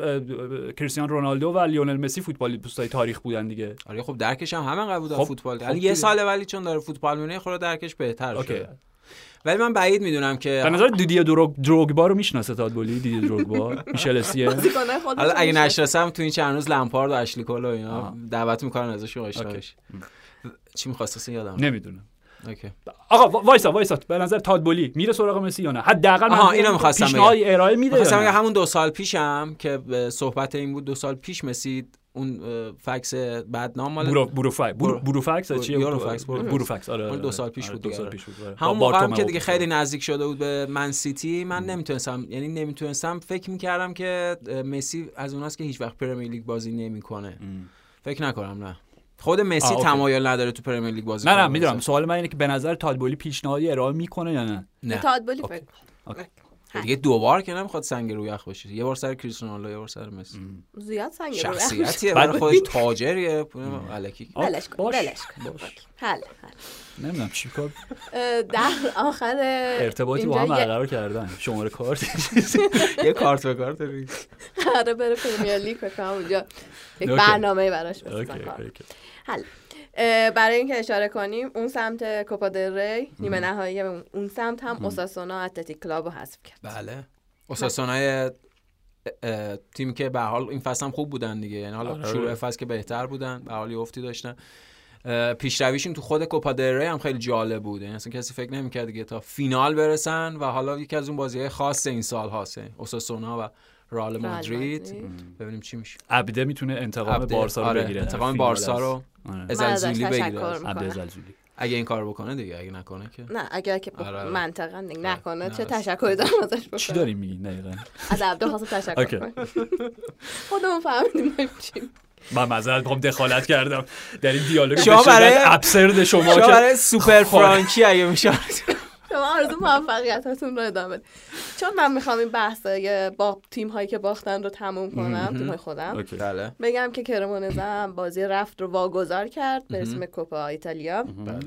کریستیان رونالدو و لیونل مسی فوتبالیستای تاریخ بودن دیگه. آره خب درکش هم همین قبول خب، فوتبال. خب. یه ساله ولی چون داره فوتبال میونه خود درکش بهتر شده. ولی من بعید می‌دونم که به نظر دیدی دروگ دروگبا رو می‌شناسه تادبولی دیدی دروگبا؟ میشل اسیه؟ حالا اگه. نشناسم تو این چند روز لمپارد و اشلی کول و اینا. دعوت می‌کنن ازش آشنا چی می‌خواستی یادم نمی‌دونم. اوکی. آقا وا- وایسا وایسا. به نظر تادبولی میره سراغ مسی یا نه؟ حداقل منظورم اینو می‌خواستم پیشنهاد ارائه میده؟ بگم همون دو سال پیشم که صحبت این بود دو سال پیش مسی اون فکس بدنام مال برو بروفکس برو برو- بروفکس چیه یوروفکس، برو- بروفکس آره مال آره، دو سال پیش آره، بود دو دیگه، سال آره. پیش بود آره. همون موقع هم که دیگه. خیلی نزدیک شده بود به من سیتی من نمی‌تونستم یعنی نمی‌تونستم فکر می‌کردم که مسی از اوناست که هیچ وقت پرمیر لیگ بازی نمی‌کنه فکر نکنم نه خود مسی. تمایل نداره تو پرمیر لیگ بازی نه کنه نه می‌دونم مثلا. سوال من اینه که به نظر تادبولی پیشنهادی ارائه می‌کنه یا نه نه تادبولی. فکر. دیگه دوبار که نمی‌خواد سنگ روی یخ بشه. یه بار سر کریستیانو رونالدو یه بار سر مسی. زیاد سنگ رو شخصیتیه بعد- برای خودش تاجریه. الکی ولش کن، باش، ولش کن. باش. حل حل. نمی‌دونم چیکار اه، در آخر ارتباطی با هم برقرار کردن. شماره کارت. یه کارت به کارت. قراره بره پرمیر لیگ فکر کنم اونجا. یک. برنامه براش بسازن. کار. اوکی. حل. برای اینکه اشاره کنیم اون سمت کوپا دل ری نیمه نهایی اون- اون سمت هم اوساسونا اتلتیک کلاب رو حذف کرد. بله. اوساسونای اه، تیمی که به هر حال این فصل هم خوب بودن دیگه. یعنی حالا آره. شروع فصل که بهتر بودن به هر حال یه افتی داشتن. پیشرویشون تو خود کوپا دل ری هم خیلی جالب بود. یعنی اصلا کسی فکر نمی‌کرد دیگه تا فینال برسن و حالا یکی از اون بازی‌های خاص این سال هاست اوساسونا و رئال رئال مادرید. ببینیم چی میشه. عبده می‌تونه انتقام عبده، بارسا رو آره، بگیره. انتقام بارسا رو. آره. ازلزولی بگیره. تشکر از- عبده می‌کنم زلزولی اگه این کار بکنه دیگه اگه نکنه که. نه اگر که آره، آره. منطقا نکنه. نه، چه. تشکری دارم ازش بکنم؟ چی داریم میگی دقیقاً؟ از عبده خواستم تشکر خودمون فهمیدیم ما چی من معذرت می‌خوام دخالت کردم. در این دیالوگ شما برای- absurd شما شما که برای سوپر خب. فرانکی اگه میشه شما آرزو موفقیتتون رو ادامه بدید چون من می‌خوام این بحثای با تیم هایی که باختن رو تموم کنم تیم های خودم اوکی. بله. بگم که کرمونزه هم بازی رفت رو واگذار کرد به اسم کوپا ایتالیا. بله.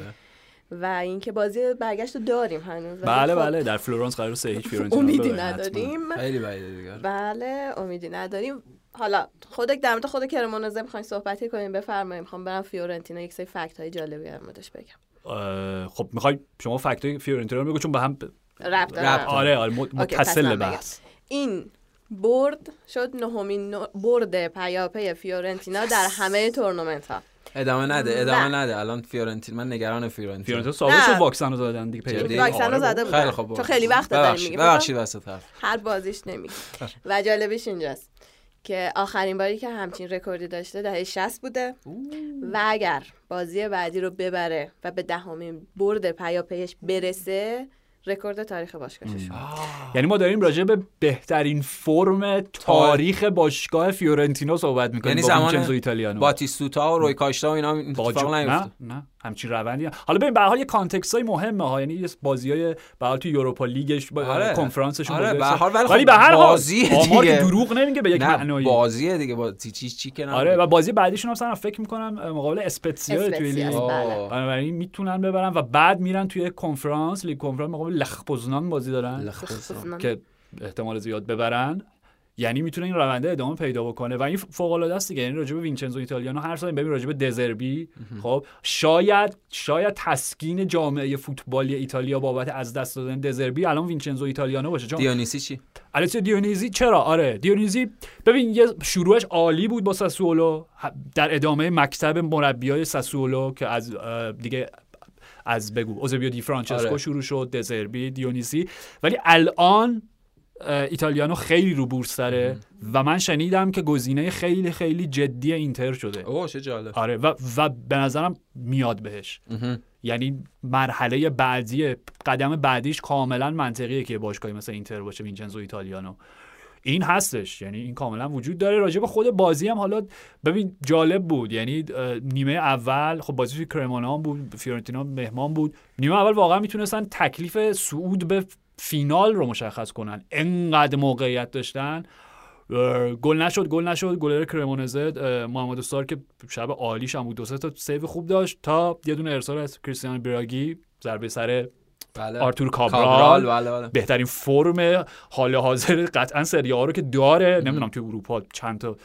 و اینکه بازی برگشت رو داریم هنوز. بله خب بله. در فلورانس قرار سه هیچ فیورنتینا امیدی. نداریم. خیلی بعیده دیگه. بله امیدی نداریم. حالا خودت در مورد خود کرمونزه می‌خواین صحبتی کنیم بفرمایید. می‌خوام برم فیورنتینا. یک سری fact های جالبی در موردش بگم. خب می‌خوای شما fact ای فیورنتینا رو بگو چون به هم ربط. آره آره متصل. بحث این برد شد نهمین نو- برد پیاپی فیورنتینا در همه تورنمنت ها ادامه نده ادامه نه. نده الان فیورنتین من نگران فیورنتین فیورنتینا نه. شد واکسن رو زدن دیگه؟ کردن. واکسن رو زده. بودن خیلی خوب چون خیلی وقت داریم میگیم ببخشید وسط حرف هر بازیش نمیگه و جالبش اینجاست که آخرین باری که همچین رکوردی داشته دهه 60 بوده. و اگر بازی بعدی رو ببره و به دهمین برد پیاپیش برسه رکورد تاریخ باشگاهش شد. یعنی ما داریم راجع به بهترین فرم تاریخ باشگاه فیورنتینا صحبت می‌کنیم یعنی زمان باتیستوتا و روی کاستا و اینا اتفاق نه نه. همچین روندی هم. حالا ببین به هر حال یه context های مهمه ها. یعنی یه بازی های به حال تو یوروپا لیگش با آره. کنفرانسشون آره، بازی به هر حال ولی ولی خب به هر حال که دیگه. دروغ نمیگه به یک نه معنایی. بازیه دیگه. با چی چی چی که آره و بازی بعدیشون هم مثلا فکر می‌کنم مقابل اسپتسیا توی لیگ. بله. بنابراین می‌تونن ببرن و بعد میرن توی کنفرانس لیگ کنفرانس مقابل لخ پوزنان بازی دارن که احتمال زیاد ببرن. یعنی می‌تونه این رونده ادامه پیدا بکنه. و این فوق العاده است دیگه. یعنی راجع به وینچنزو ایتالیانو هر سال ببین راجع به دزربی خب شاید شاید تسکین جامعه فوتبالی ایتالیا بابت از دست دادن دزربی الان وینچنزو ایتالیانو باشه. چون دیونیسی چی؟ البته دیونیزی چرا؟ آره دیونیزی ببین یه شروعش عالی بود با ساسولو. در ادامه مکتب مربیای ساسولو که از دیگه از بگو اوزبیو دی فرانچسکو آره. شروع شد دزربی دیونیسی ولی الان ایتالیانو خیلی رو بورس داره و من شنیدم که گزینه خیلی خیلی جدی اینتر شده. اوه چه جالب. آره و, و به نظرم میاد بهش. یعنی مرحله بعدی قدم بعدیش کاملا منطقیه که باشگاهی مثل اینتر باشه وینچنزو ایتالیانو. این هستش یعنی این کاملا وجود داره. راجع به خود بازی هم حالا ببین جالب بود. یعنی نیمه اول خب بازی توی کرمونا بود فیورنتینا مهمان بود. نیمه اول واقعا می‌تونستن تکلیف صعود به فینال رو مشخص کنن. انقدر موقعیت داشتن. گل نشد گل نشد. گلر کرمونزه محمدو سار که شب عالیش هم بود. دو سه تا save خوب داشت تا یه دونه ارسال از کریستیان بیراگی ضربه سر بله. آرتور کابرال. کابرال بله بله. بهترین فرم حال حاضر قطعا سری آ رو که داره. نمی‌دونم تو اروپا چند تا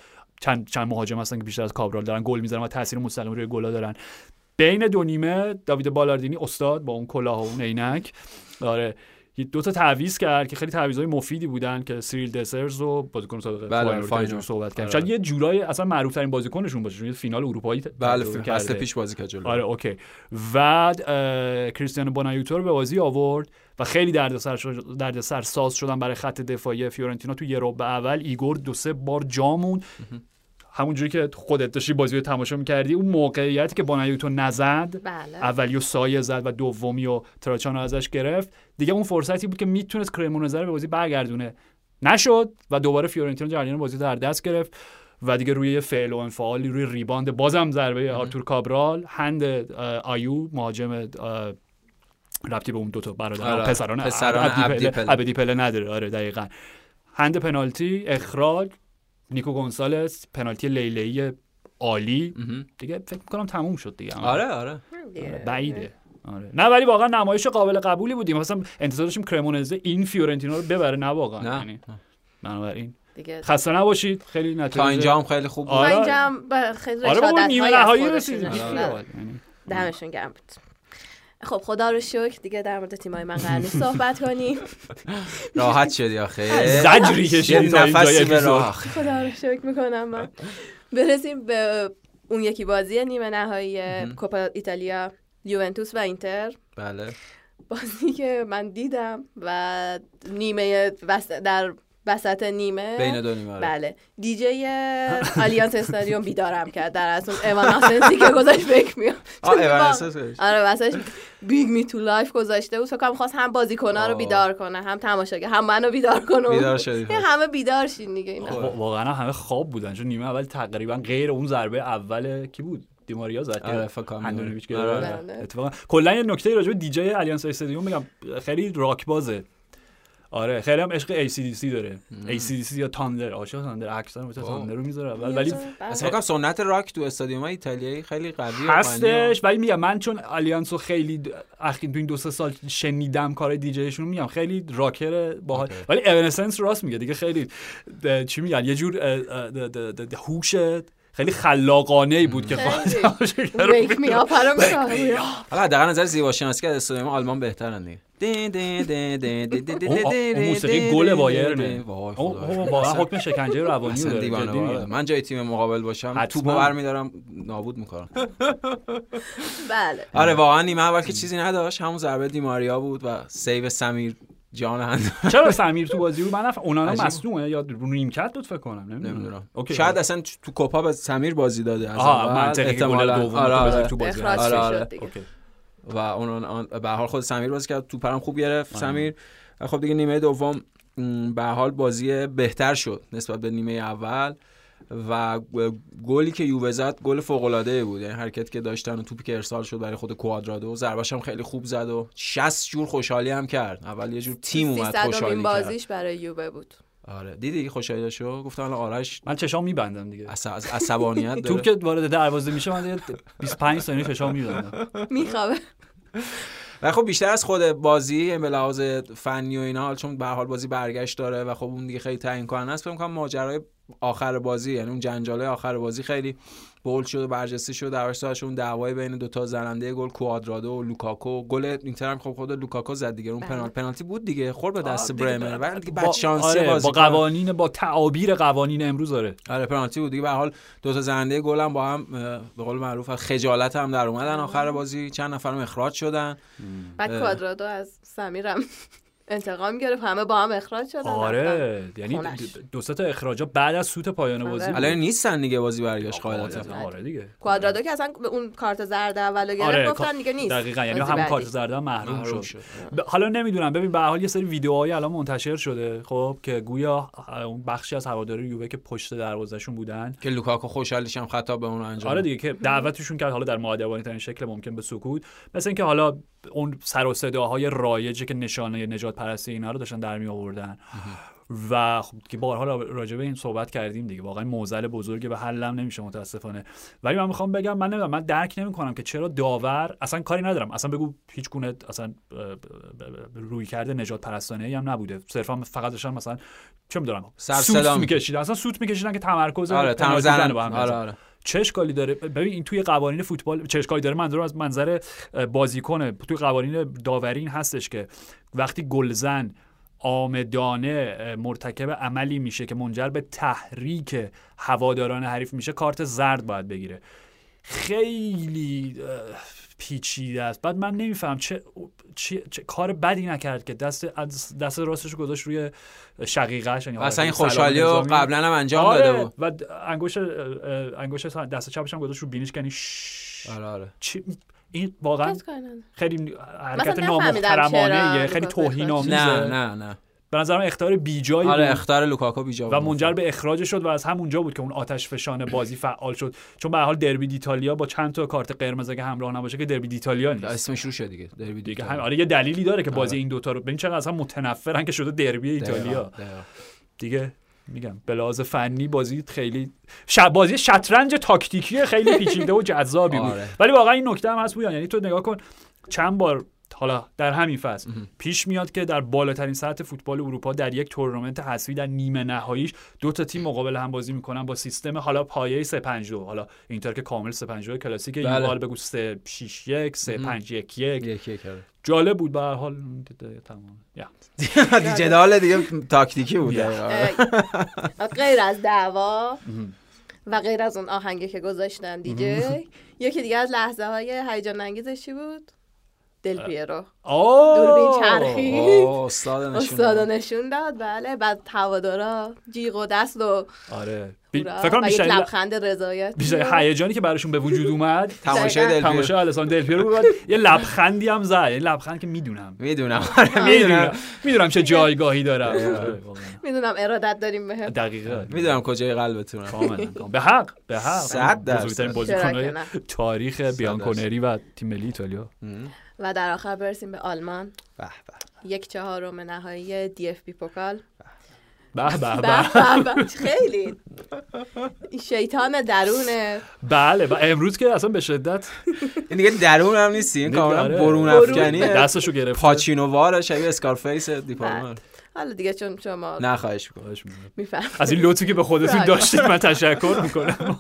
چند چند مهاجم هستن که بیشتر از کابرال دارن. گل می‌زنن و تاثیر مستقیم روی گلا دارن. بین دو نیمه داوید بالاردینی استاد با اون کلاه و اون عینک. یه دو تا تعویض کرد که خیلی تعویضای مفیدی بودن که سیریل دسرز و بازیکن سابق بله، راجعش صحبت کردیم آره. شاید یه جورای اصلا معروف ترین بازیکنشون باشه چون فینال اروپایی بله فصل. پیش بازی کرد جلو. آره okay. و کریستیانو بونایوتو رو به بازی آورد و خیلی دردسر شد دردسر ساز شدن برای خط دفاعی فیورنتینا تو یه ربع اول. ایگور دو سه بار جا موند همونجوری که خودت داشتی بازی رو تماشا می‌کردی اون موقعیتی که بونایوتو نزد بله. اولی و سایه زد و دومی و تراچانو ازش گرفت. دیگه اون فرصتی بود که می‌تونست کرمونزه رو به بازی برگردونه. نشد و دوباره فیورنتینا جریان بازی در دست گرفت و دیگه روی فعل و انفعالی روی rebound بازم ضربه آرتور کابرال hand آیو مهاجم ربطی به اون دوتا برادر آره. پسران پسران عبدی عبدی پله پله. عبدی پله نداره. آره دقیقا. هند پنالتی اخراج نیکو گونسالس پنالتی لیلی عالی. دیگه فکر می‌کنم تموم شد دیگه. آره آره. بعیده. آره. نه ولی واقعا نمایش قابل قبولی بودیم. مثلا انتظار داشتیم کرمونزه این فیورنتینا رو ببره. نه واقعا. نه. یعنی بنابراین. دیگه خسته نباشید. خیلی نتیجه تا اینجا هم خیلی خوب بود. آره. تا اینجا هم با خیلی آره بابا رشادت نیمه نهایی رسیدیم. آره. یعنی دمشون گرم بود. خب خدا رو شکر دیگه در مورد تیمای من قرار نیست صحبت کنیم. راحت شدی آخه. زجری کشیدی نفسی به راه خدا رو شکر می‌کنم من. برسیم به اون یکی بازی نیمه نهایی کوپا ایتالیا یوونتوس و اینتر. بله. بازی که من دیدم و نیمه در وسط نیمه؟ بین دو نیمه آره. بله. دیجی آلیانس استادیوم بیدارم کرد در اصل. Evanescence ی که گذاشت فکر میاد. آره واسش Bring Me to Life گذاشته بود. فکر کنم خواست هم بازیکن‌ها رو. بیدار کنه هم تماشاگر هم منو بیدار کنه. بیدار شدی. همه بیدار شین دیگه اینا. وا- واقعا همه خواب بودن چون نیمه اول تقریبا غیر اون ضربه اول کی بود؟ دیماریا زد که آره، فکر کنم. آره. اتفاقا. کلا یه نکته راجع به دیجی الیانس استادیوم میگم خیلی راک بازه آره خیلی هم عشق ACDC داره ACDC یا تاندر عاشق تاندر اکثر مثل واو. تاندر رو می‌ذاره اول ولی بله. اصلا سنت راک تو استادیوم ایتالیایی خیلی قویه و غنیه. هستش ولی میگم من چون الیانس رو خیلی اخیر تو این دو سه سال شنیدم کار دیجیشون میگم خیلی راکر باحال. ولی اونسنس راست میگه دیگه خیلی چی میگن یه جور هوش خیلی خلاقانه ای بود که. خواهد می‌خوام. حالا در نظر زیبا شناسی از استادیوم آلمان بهترن دیگه اون- موسیقی گل بایرنه. واقعا حکم شکنجه روانی رو داره. من جای تیم مقابل باشم حتما. توپو برمیدارم نابود می‌کنم بله آره واقعا نیمه اول که چیزی نداشت همون ضربه دیماریا بود و save سمیر جان هند چرا سمیر تو بازی بود من نف... اونانا. مصدومه یا رو نیمکت بود فکر کنم نمی‌دونم نمی‌دونم okay شاید اصلا تو کوپا به سمیر بازی داده از آها. منطقی گل احتمالاً. دوم آره، تو آره. بذاری تو بازی آره، آره. و اون به حال خود سمیر بازی کرد تو پرم خوب گرفت آره. سمیر. و خب دیگه نیمه دوم به حال بازی بهتر شد نسبت به نیمه اول. و گلی که یووه زد گل فوق العاده بود. یعنی حرکتی که داشتن و توپی که ارسال شد برای خود کوادرادو. ضربش هم خیلی خوب زد و 60 جور خوشحالی هم کرد. اول یه جور تیم اومد 300 خوشحالی کرد. بازیش برای یووه بود. آره. دیدی خوشحالی داشتو گفتم الان آرش من چشام میبندم دیگه. از عصبانیت توپ داره. که وارد دروازه میشه من دیگه 25 ثانیه چشام میبندم. میخوابه. و خب بیشتر از خود بازی به لحاظ فنی و اینا چون به هر حال بازی برگشت داره و خب اون دیگه خیلی تعیین کننده است فکر کنم ماجرای آخر بازی یعنی اون جنجاله آخر بازی خیلی bold شد و برجسته شد. در ورسش اون دعوای بین دو تا زننده گل کوادرادو و لوکاکو. گل اینتر هم خب خود لوکاکو زد دیگه. اون بله. پنالتی پنالتی بود دیگه. خورد به دست برمر با- و دیگه بد شانسی آره، بازی با قوانین با تعابیر قوانین امروز داره. آره پنالتی بود دیگه. به حال دو تا زننده گل هم با هم به قول معروف خجالت هم در اومدن آخر بازی. چند نفرم اخراج شدن. بعد. کوادرادو از سمیرم انتقام گرفت همه با هم اخراج شدن. آره یعنی. دو سه تا اخراجا بعد از سوت پایان آره. بازی. الان نیستن دیگه بازی برگشت قاعدتا قاعدتا، آره دیگه کوادرادو که اصلا به اون کارت زرد اولو گرفت آره، گفتن دیگه نیست دقیقا یعنی بعدی. کارت زرد هم محروم محروم شد حالا نمی‌دونم ببین به هر حال یه سری ویدیوهایی الان منتشر شده خب که گویا اون بخشی از هواداری یووه که پشت دروازهشون بودن که لوکاکو خوشحالیش هم خطا به اون انجام آره. دیگه که دعوتشون کرد حالا در مؤدبانه ترین شکل ممکن به سکوت مثل اینکه حالا اون سر و صداهای رایجی که نشانه نجات پرستی اینا رو داشتن در می آوردن. و خب که بارها را- راجع به این صحبت کردیم دیگه. واقعا موزل بزرگی به حلم نمیشه متاسفانه. ولی من می‌خوام بگم من نمی‌دونم من درک نمی‌کنم که چرا داور اصلا کاری ندارم. اصلا بگو هیچ گونه اصلا روی کرده نجات پرستانه ای هم نبوده. صرفا فقط داشتن مثلا چه می‌دونم سوت میکشیدن. اصلا سوت میکشیدن که تمرکز آره هم آره. آره. چه اشکالی داره؟ ببین این توی قوانین فوتبال چه اشکالی داره؟ منظور از منظر اه، بازیکنه توی قوانین داوری این هستش که وقتی گلزن آمدانه مرتکب عملی میشه که منجر به تحریک هواداران حریف میشه کارت زرد باید بگیره. خیلی پیچیده است بعد من نمیفهم چه, چه, چه کار بدی نکرد که دست دست راستش رو گذاشت روی شقیقه‌اش یعنی اصلا این سلام خوشحالی رو. قبلا هم انجام آره داده بود و انگوش انگوش دست چپش هم گذاشت رو بینیش کنی شش. آره آره چی این واقعا. خیلی حرکت نامحترمانه خیلی. توهین آمیزه نه نه نه به نظرم اختیار بیجایی آره بود. اختار لوکاکو بیجا و بود. منجر به اخراج شد و از همونجا بود که اون آتش فشان بازی فعال شد. چون به حال دربی دیتالیا با چند تا کارت قرمز اگه همراه نباشه که دربی دیتالیا نیست. اسمش رو شد دیگه دربی دیگه هم آره یه دلیلی داره که بازی آره. این دوتا رو ببین چقدر اصلا متنفرن که شده دربی ایتالیا. دیگه میگم به لحاظ فنی بازی خیلی ش... بازی شطرنج تاکتیکی خیلی پیچیده و جذابی بود. آره. ولی واقعا این نکته هم هست بودن یعنی تو نگاه کن چند بار حالا در همین فصل پیش میاد که در بالاترین سطح فوتبال اروپا در یک تورنمنت حذفی در نیمه نهاییش دو تا تیم مقابل هم بازی می‌کنن با سیستم حالا پایه 352 حالا اینتر که کامل 352 کلاسیک بله. یوال بگو 361 351 یکی کرد جالب بود به هر حال. تمام. جدال دیگه تاکتیکی بود. آره. غیر از دعوا و غیر از اون آهنگی که گذاشتن دیجی یکی دیگه از لحظه های هیجان انگیزش چی بود؟ دل پیرو آه دوربین چرخی. استاد نشون داد. نشون داد بله. بعد هوادارا جیغ و دست و آره. بی- فکر کنم لبخند رضایت بیشتر هیجانی که براشون به وجود اومد. تماشای. دل تماشا السان دل پیرو بود یه لبخندی هم زد. یه لبخند که می‌دونم. می‌دونم. می‌دونم. می‌دونم. چه جایگاهی دارم. آره،. می‌دونم ارادت داریم بهم. دقیقاً. می‌دونم کجای قلبتونم کاملا به حق به حق. صد درصد. نه؟ تاریخ بیانکونری و تیم ملی ایتالیا. و در آخر برسیم به آلمان. به به. یک چهارم نهایی دی اف بی پوکال. به به به. به به به. خیلی. شیطان درونه. بله و امروز که اصلا به شدت این دیگه درون هم نیستی این کاملا آره. برون. افکنیه دستشو گرفت پاچینو واره شبیه اسکارفیس دیپارتمان. حالا دیگه چون شما نه خواهش می‌کنم میفهم از این لطفی که به خودتون. داشتید من تشکر می‌کنم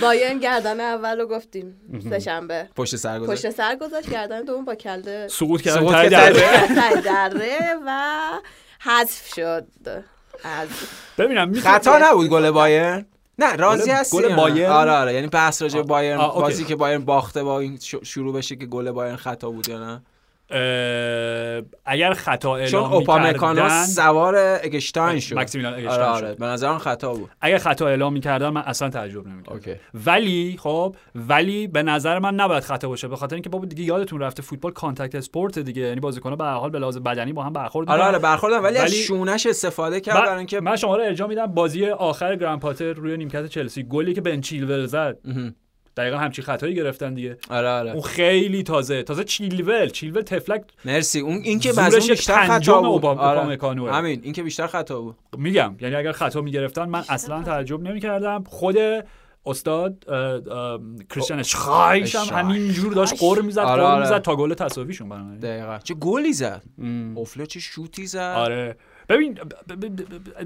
بایرن گردن اول رو گفتیم سه شنبه پشت سر گذاشت پشت سر گذاشت گردن دوم با کلده سقوط ته کردن. دره و حذف شد از ببینم خطا نبود گل بایرن نه راضی هستی گل؟ بایرن؟ آره آره یعنی بحث راجع. بایرن. بازی که بایرن باخته با این شروع بشه که گل بایرن خطا بود یا نه اگر خطا چون اعلام اوپامکانو می‌کردن سوار اگشتاین شد. مکسیمیلیان آره اگشتاین آره شد. به نظرم خطا بود. اگر خطا اعلام می‌کردن من اصلا تعجب نمی‌کردم. ولی خب ولی به نظر من نباید خطا باشه به خاطر اینکه بابا دیگه یادتون رفته فوتبال contact sport دیگه یعنی بازیکن‌ها به حال به لحاظ بدنی با هم برخورد آره. آره برخوردم ولی, از شونش استفاده کرد برای اینکه من شما رو ارجاع میدم بازی آخر گراهام پاتر روی نیمکت چلسی. گلی که بن چیلول زد. دقیقا همچین خطایی گرفتن دیگه. آره آره. اون خیلی تازه تازه چیلول چیلول تفلک مرسی. اون این که بعضی بیشتر خطا پنجم بود. اوبام- آره. همین این که بیشتر خطا بود. میگم یعنی اگر خطا می‌گرفتن من اصلا تعجب نمی‌کردم. خود استاد کریستیان اشخایش هم اشخایش. همینجور داشت قر می‌زد آره، قر آره. می‌زد تا گل تساویشون بنابراین دقیقا. چه گلی زد؟ ام. اوفله چه شوتی زد؟ آره. ببین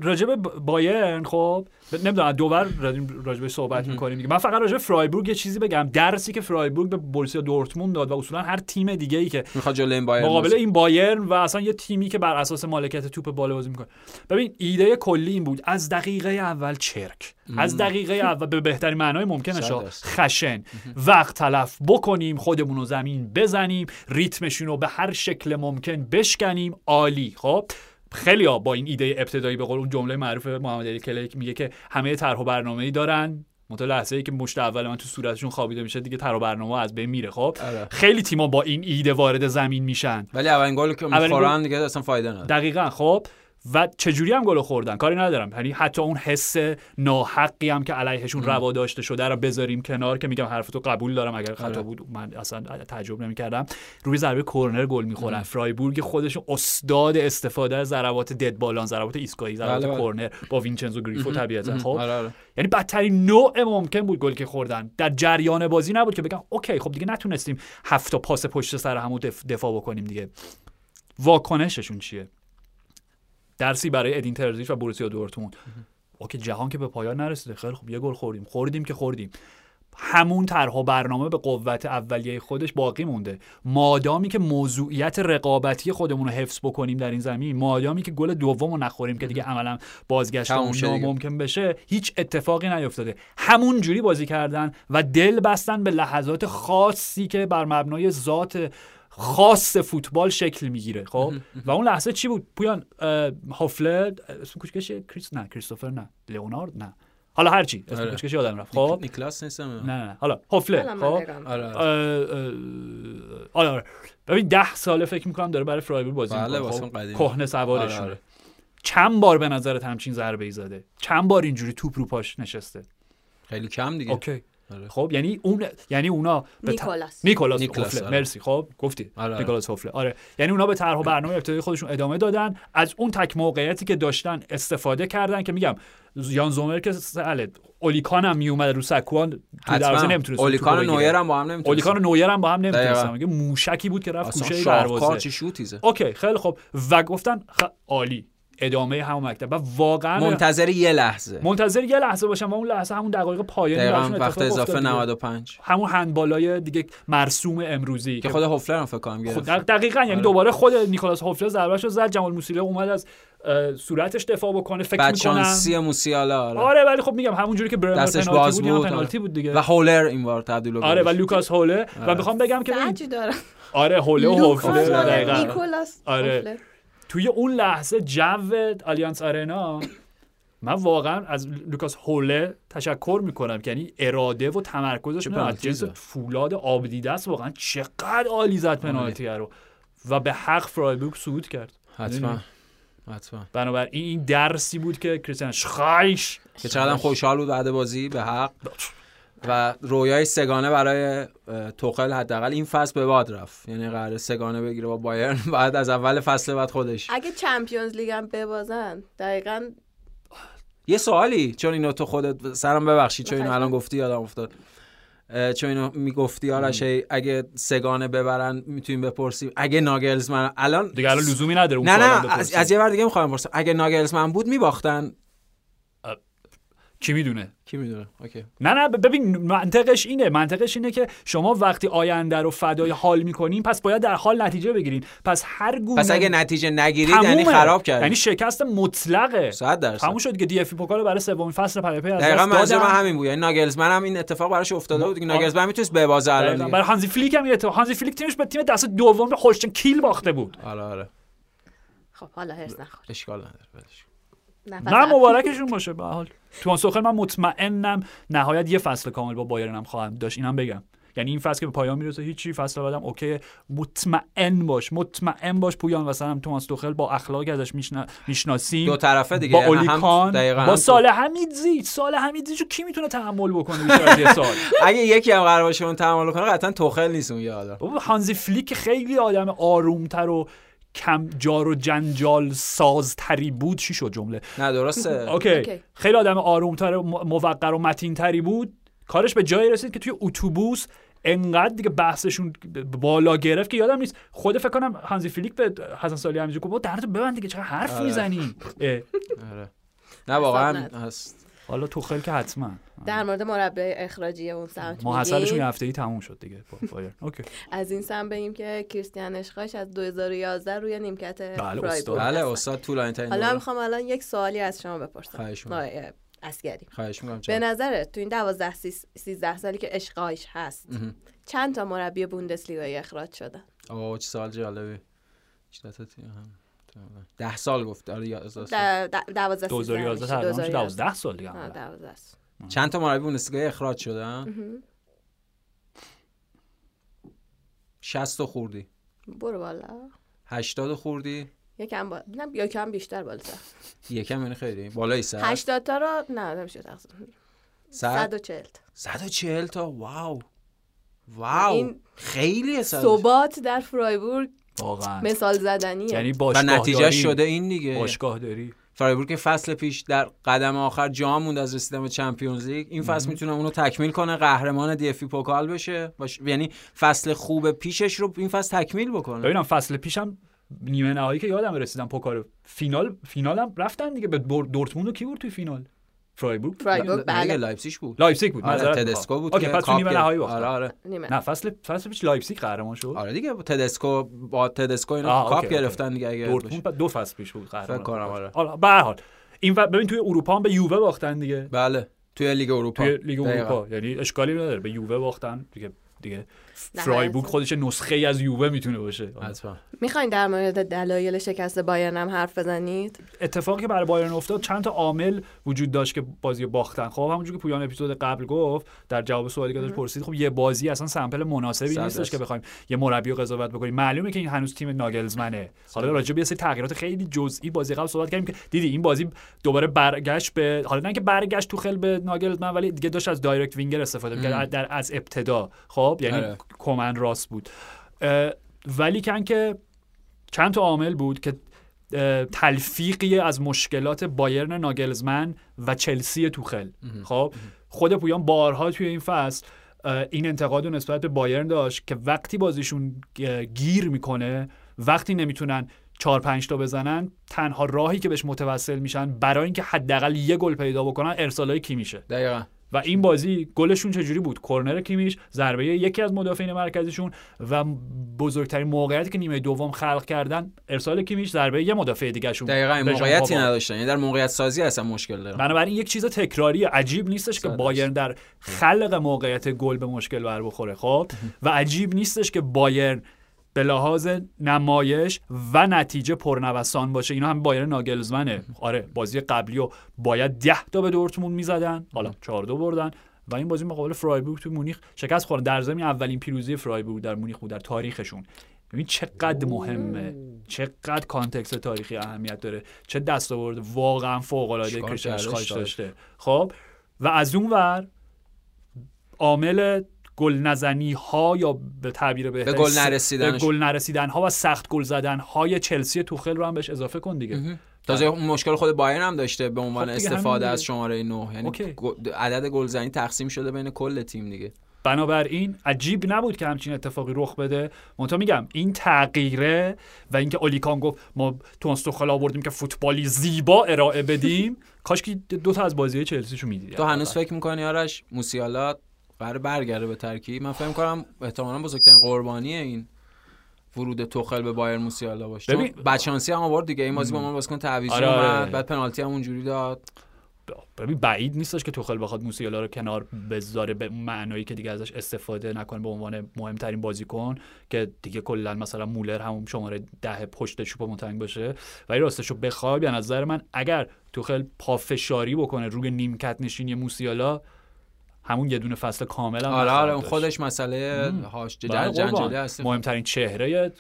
راجب بایرن خب؟ نمی‌دونم دوبار داریم راجب صحبت می‌کنیم دیگه. من فقط راجب فرایبورگ یه چیزی بگم. درسی که فرایبورگ به بورسیا دورتموند داد و اصولا هر تیم دیگه ای که می‌خواد جلوی این بایرن مقابل. این بایرن و اصلا یه تیمی که بر اساس مالکیت توپ بالا بازی می‌کنه. ببین ایده کلی این بود. از دقیقه اول چرک. از دقیقه اول به بهترین معنای درصد. خشن. وقت تلف بکنیم خودمون رو زمین بزنیم ریتمشون رو به هر شکل ممکن بشکنیم. عالی خب؟ خیلی ها با این ایده ابتدایی به قول اون جمله معروف محمد علی کلیک میگه که همه طرح و برنامه‌ای دارن. منتها لحظه ای که مشت اول من تو صورتشون خوابیده میشه دیگه طرح و برنامه از بین میره خب؟ آره. خیلی تیما با این ایده وارد زمین میشن. ولی اولین گل که می‌خورن دیگه اصلا فایده نداره. دقیقا خب؟ و چجوری هم گل خوردن؟ کاری ندارم. یعنی حتی اون حس ناحقی هم که علیهشون روا داشته شده رو بذاریم کنار که میگم حرفتو قبول دارم. اگر خطا آره. بود من اصلا تعجب نمی‌کردم. روی ضربه کرنر گل می‌خورن. فرایبورگ خودشون استاد استفاده از ضربات dead ball ان ضربات ایستگاهی ضربات بله، بله. کرنر با وینچنزو گریفو طبیعتا. خب؟ آره آره. یعنی بدترین نوع ممکن بود گلی که خوردن. در جریان بازی نبود که بگم okay خب دیگه نتونستیم هفت تا پاس پشت سر همو دف... دفاع بکنیم دیگه. واکنششون چیه؟ درسی برای ادین ترزیش و بروسیا دورتموند. اوکی جهان که به پایان نرسیده. خیلی خب یه گل خوردیم. خوردیم که خوردیم. همون طرح و برنامه به قوت اولیه خودش باقی مونده. مادامی که موضوعیت رقابتی خودمون رو حفظ بکنیم در این زمین مادامی که گل دوم رو نخوریم که دیگه عملا بازگشت. ناممکن بشه هیچ اتفاقی نیفتاده. همون جوری بازی کردن و دل بستن به لحظات خاصی که بر مبنای ذات خاص فوتبال شکل می‌گیره خب؟ و اون لحظه چی بود؟ پویان اه، هوفلر اسم کوچکش کریس؟ نه کریستوفر نه. لئونارد نه. حالا هرچی اسم آره. کوچکش یادم رفت. خب؟ نیکلاس نیستم. نه نه. حالا من خب. آره آره. آره آره. ببین ده ساله فکر می‌کنم داره برای فرایبورگ بازی بله، می‌کنه واسه خب. کهنه سوارشونه. چند بار به نظرت همچین ضربه ای زده؟ چند بار اینجوری توپ رو پاش نشسته؟ خیلی کم دیگه. okay. خب یعنی اون یعنی اونا به ت- نیکولاس. نیکولاس نیکولاس، هوفله آره. مرسی. خب گفتی. آره، آره. نیکولاس هوفله آره. یعنی اونا به طرح و برنامه ابتدایی خودشون ادامه دادن. از اون تک موقعیتی که داشتن استفاده کردن که میگم یان زومر که سهله اولیکان هم میومد رو سکوان تو دروازه نمی‌تونست اولیکان و نویر هم با هم نمی‌تونست. اولیکان و نویر هم با هم نمی‌تونستن. میگه موشکی بود که رفت شاهکار دروازه؟ اوکی خیلی خوب و گفتن خ... عالی. ادامه همون مکتب و واقعا منتظر یه لحظه منتظر یه لحظه باشم و اون لحظه همون دقایق پایانی دقیقا براشون وقت اضافه افتاد دیگه. 95 همون هندبالای دیگه مرسوم امروزی که خود هوفلر هم فکر کنم خود گرفت دقیقا یعنی آره. دوباره خود نیکولاس هوفلر ضربهشو زد جمال موسیله اومد از صورتش دفاع بکنه فکر بعد می‌کنم شانسی موسیالا آره. آره ولی خب میگم همون جوری که برمر دستش پنالتی باز بود بود پنالتی آره. بود دیگه و هولر این بار تبدیل به آره و. لوکاس هوله و آره. می‌خوام بگم که آره هوله و هوفلر آره، دقیقاً آره. توی اون لحظه جو آلیانس آرنا من واقعا از لوکاس هوله تشکر می‌کنم که یعنی اراده و تمرکزش از جنس. فولاد آب دیده است واقعا چقدر عالی زد پنالتی رو و به حق فرایبورگ صعود کرد. حتما. حتما. بنابراین این درسی بود که کریستیان شخایش که چقدر خوشحال بود بعد بازی به حق. و رویای سگانه برای توخل حداقل این فصل به باد رفت. یعنی قرار سگانه بگیره با بایرن. بعد از اول فصل بعد خودش. اگه چمپیونز لیگ هم ببازن دقیقا یه سوالی چون اینو تو خودت سرم ببخشید چون اینو. الان گفتی یادم افتاد. چون اینو می‌گفتی آرش اگه سگانه ببرن می‌تونیم بپرسیم. اگه ناگلزمن الان دیگه الان لزومی نداره اون نه نه از. از یه بر دیگه می‌خوام بپرسم. اگه ناگلزمن بود میباختن؟ کی می‌دونه؟ کی می‌دونه؟ okay. نه نه ببین منطقش اینه. منطقش اینه که شما وقتی آینده رو فدای حال می‌کنین پس باید در حال نتیجه بگیرین. پس هر گونه پس اگه نتیجه نگیرید یعنی. خراب کردید. یعنی شکست مطلقه. 100 درصد. تموم شد که دی اف پوکال برای سومین فصل پیاپی از دقیقا منظور من. همین بود. یعنی ناگلزمن هم این اتفاق براش افتاده بود که. ناگلزمن می‌تونست ببازه الان دقیقاً. دیگه. برای هانزی فلیک هم این اتفاق هانزی فلیک تیمش به تیم دست دوم به هولشتین کیل باخته بود. آره آره. خب حالا حرص نخور. اشکال نداره. نه مبارکشون باشه به حال. توماس توخل من مطمئنم نهایت یه فصل کامل با بایرن هم خواهم داشت. اینم بگم. یعنی این فصل که به پایان می‌رسه هیچی فصل بعدم okay. مطمئن باش مطمئن باش پویان و سرم توماس توخل با اخلاقی ازش میشنا... می‌شناسیم. دو طرفه دیگه. با هم- اولیکان دقیقاً با هم صالح حمیدزیچ صالح حمیدزیچ رو کی می‌تونه تحمل بکنه بیشتر از یه سال؟ اگه یکی هم قرار باشه اون تحمل کنه قطعا توخل نیست اون یه آدم. بابا هانزی فلیک خیلی آدم آرومتر و کم جار و جنجال سازتری بود چی شد جمله نه درسته okay. okay. خیلی آدم آرومتر موقر و متینتری بود کارش به جایی رسید که توی اتوبوس انقدر دیگه بحثشون بالا گرفت که یادم نیست خود فکر کنم هانزی فلیک به حسن صالح همینجا گفت درتو ببند دیگه چرا حرف آره. می‌زنی آره. نه واقعا. هست حالا توخل که حتما در مورد مربی اخراجی اون سمت محصلشون یه هفته ای تموم شد دیگه. اوکی از این سم بگیم که کریستیان اشقاش از 2011 روی نیمکت بله، استاد. بله. استاد طولانی ترین حالا. می‌خوام الان یک سوالی از شما بپرسم خواهش می‌کنم. آقای اسگری خواهش می‌کنم به نظرت تو این 12 سی- 13 سالی که اشقاش هست چند تا مربی بوندسلیگایی اخراج شدن آه چه سال جالبی چند تا تیم هم ده سال گفت آره یازده سال. در- در- 12 2011 13 تقریبا میشه. 12 سال دیگه آه، عملاً. 12 است. چند تا مربی بوندسلیگا اخراج شدن 60 تا خوردی. برو بالا. 80 خوردی. یکم با... نه یکم بیشتر بالا یکم یعنی خیلی. بالای 100 80 تا رو نه نمیشه تقسیم 100 140 تا. 140 تا؟ واو. wow. این خیلی ثبات در فرایبورگ واقعا. مثال زدنیه. یعنی و نتیجه داری. شده این دیگه. باشگاه داری فرایبورگ که فصل پیش در قدم آخر جا موند از رسیدن به Champions League این فصل می‌تونه اونو تکمیل کنه قهرمان دی اف پوکال بشه. باش... یعنی فصل خوب پیشش رو این فصل تکمیل بکنه. ببینم فصل پیشم نیمه نهایی که یادم رسیدم پوکال فینال فینالم رفتن دیگه. به دورتموند رو کی بود توی فینال؟ فرایبورگ فرایبورگ بله. لایپزیگ بود. لایپزیگ بود. آره تدسکو. بود okay که پس نیمه. نهایی باخت آره آره. نه فصل فصل پیش لایپزیگ قهرمان شد. آره دیگه تدسکو با تدسکو اینا کاپ. گرفتن دیگه اگه. دورتموند دو فصل پیش بود قهرمان. فکر کنم، آره. حالا به هر حال. این. ببین توی اروپا هم به یووه باختن دیگه. بله توی لیگ اروپا. توی لیگ. اروپا. یعنی اشکالی نداره. به یووه باختن دیگه دیگه. فرایبورگ. خودش نسخه ای از یووه می‌تونه باشه. حتما. می‌خواین در مورد دلایل شکست بایرن هم حرف بزنید؟ اتفاقی که برای بایرن افتاد چند تا عامل وجود داشت که بازی باختن. خب همونجوری که پویان اپیزود قبل گفت در جواب سوالی که داشت پرسید خب یه بازی اصلا سمپل مناسبی نیستش. که بخوایم یه مربی رو قضاوت بکنیم. معلومه که این هنوز تیم ناگلزمنه. حالا راجع به سری تغییرات خیلی جزئی بازی قبل صحبت کردیم که دیدی این بازی دوباره برگشت به حالا نه اینکه برگشت تو خل به ناگلزمن ولی دیگه داشت از دایرکت وینگر استفاده می‌کرد در از ابتدا. خب یعنی آره. کمن راست بود. ولی کن که چند تا عامل بود که تلفیقی از مشکلات بایرن ناگلزمن و چلسی توخل. خب؟ خود پویان بارها توی این فصل این انتقاد رو نسبت به بایرن داشت که وقتی بازیشون گیر می‌کنه وقتی نمی‌تونن چهار پنج تا بزنن تنها راهی که بهش متوسل میشن برای اینکه حداقل یه گل پیدا بکنن ارسالای کی میشه. دقیقا. و این بازی گلشون چجوری بود؟ کرنر کیمیش ضربه یکی از مدافعین مرکزیشون و بزرگترین موقعیتی که نیمه دوم خلق کردن ارسال کیمیش ضربه یه مدافع دیگه شون دقیقا موقعیتی نداشتن. یعنی در موقعیت سازی اصلا مشکل دارن بنابراین یک چیز تکراری عجیب نیستش که بایرن در خلق موقعیت گل به مشکل بر بخوره خب؟ و عجیب نیستش که بایرن به لحاظ نمایش و نتیجه پرنوسان باشه. اینا هم بایر ناگلزمنه. آره بازی قبلی رو باید ده تا به دورتموند می‌زدن. حالا چهار دو بردن. و این بازی مقابل فرایبورگ تو مونیخ شکست خوردن در زمین اولین پیروزی فرایبورگ در مونیخ بود در تاریخشون. ببین چقدر مهمه. چقدر context تاریخی اهمیت داره. چه دستاورد واقعا فوق العاده داره؟ داشته. خب و از اون ور عامل گل نزنی ها یا به تعبیر بهتر گل نرسیدنش. به گل نرسیدن ها و سخت گل زدن های چلسی توخل رو هم بهش اضافه کن دیگه. تازه اون مشکل خود بایرن هم داشته به عنوان خب استفاده از. شماره 9 یعنی okay. گل- عدد گلزنی تقسیم شده بین کل تیم دیگه. بنابراین عجیب نبود که همچین اتفاقی رخ بده. منتها میگم این تغییره و اینکه اولیکان گفت ما تو استخلا آوردیم که فوتبالی زیبا ارائه بدیم. کاش که دو تا از بازی چلسیشو می‌دیدی تو هنوز فکر می‌کنی آرش؟ موسیالا قرار برگرده به ترکیب. من فکر می‌کنم احتمالاً بزرگترین قربانی این ورود توخل به بایر موسیالا باشه. ببین- بچانسی هم آورد دیگه. این بازی با من بازیکن تعویضی آره، آره. اومد بعد پنالتی هم اونجوری داد. ببین بعید نیستش که توخل بخواد موسیالا رو کنار بذاره به معنایی که دیگه ازش استفاده نکنه به عنوان مهمترین بازیکن که دیگه کلا مثلا مولر همون شماره ده پشت سوپ منتنگ باشه. ولی راستشو بخوای به نظر من اگر توخل پافشاری بکنه روی نیمکت نشینی موسیالا همون یه دونه فصل کامل هم آره آره اون. خودش مسئله. هاش. جنجالی هست مهمترین چهره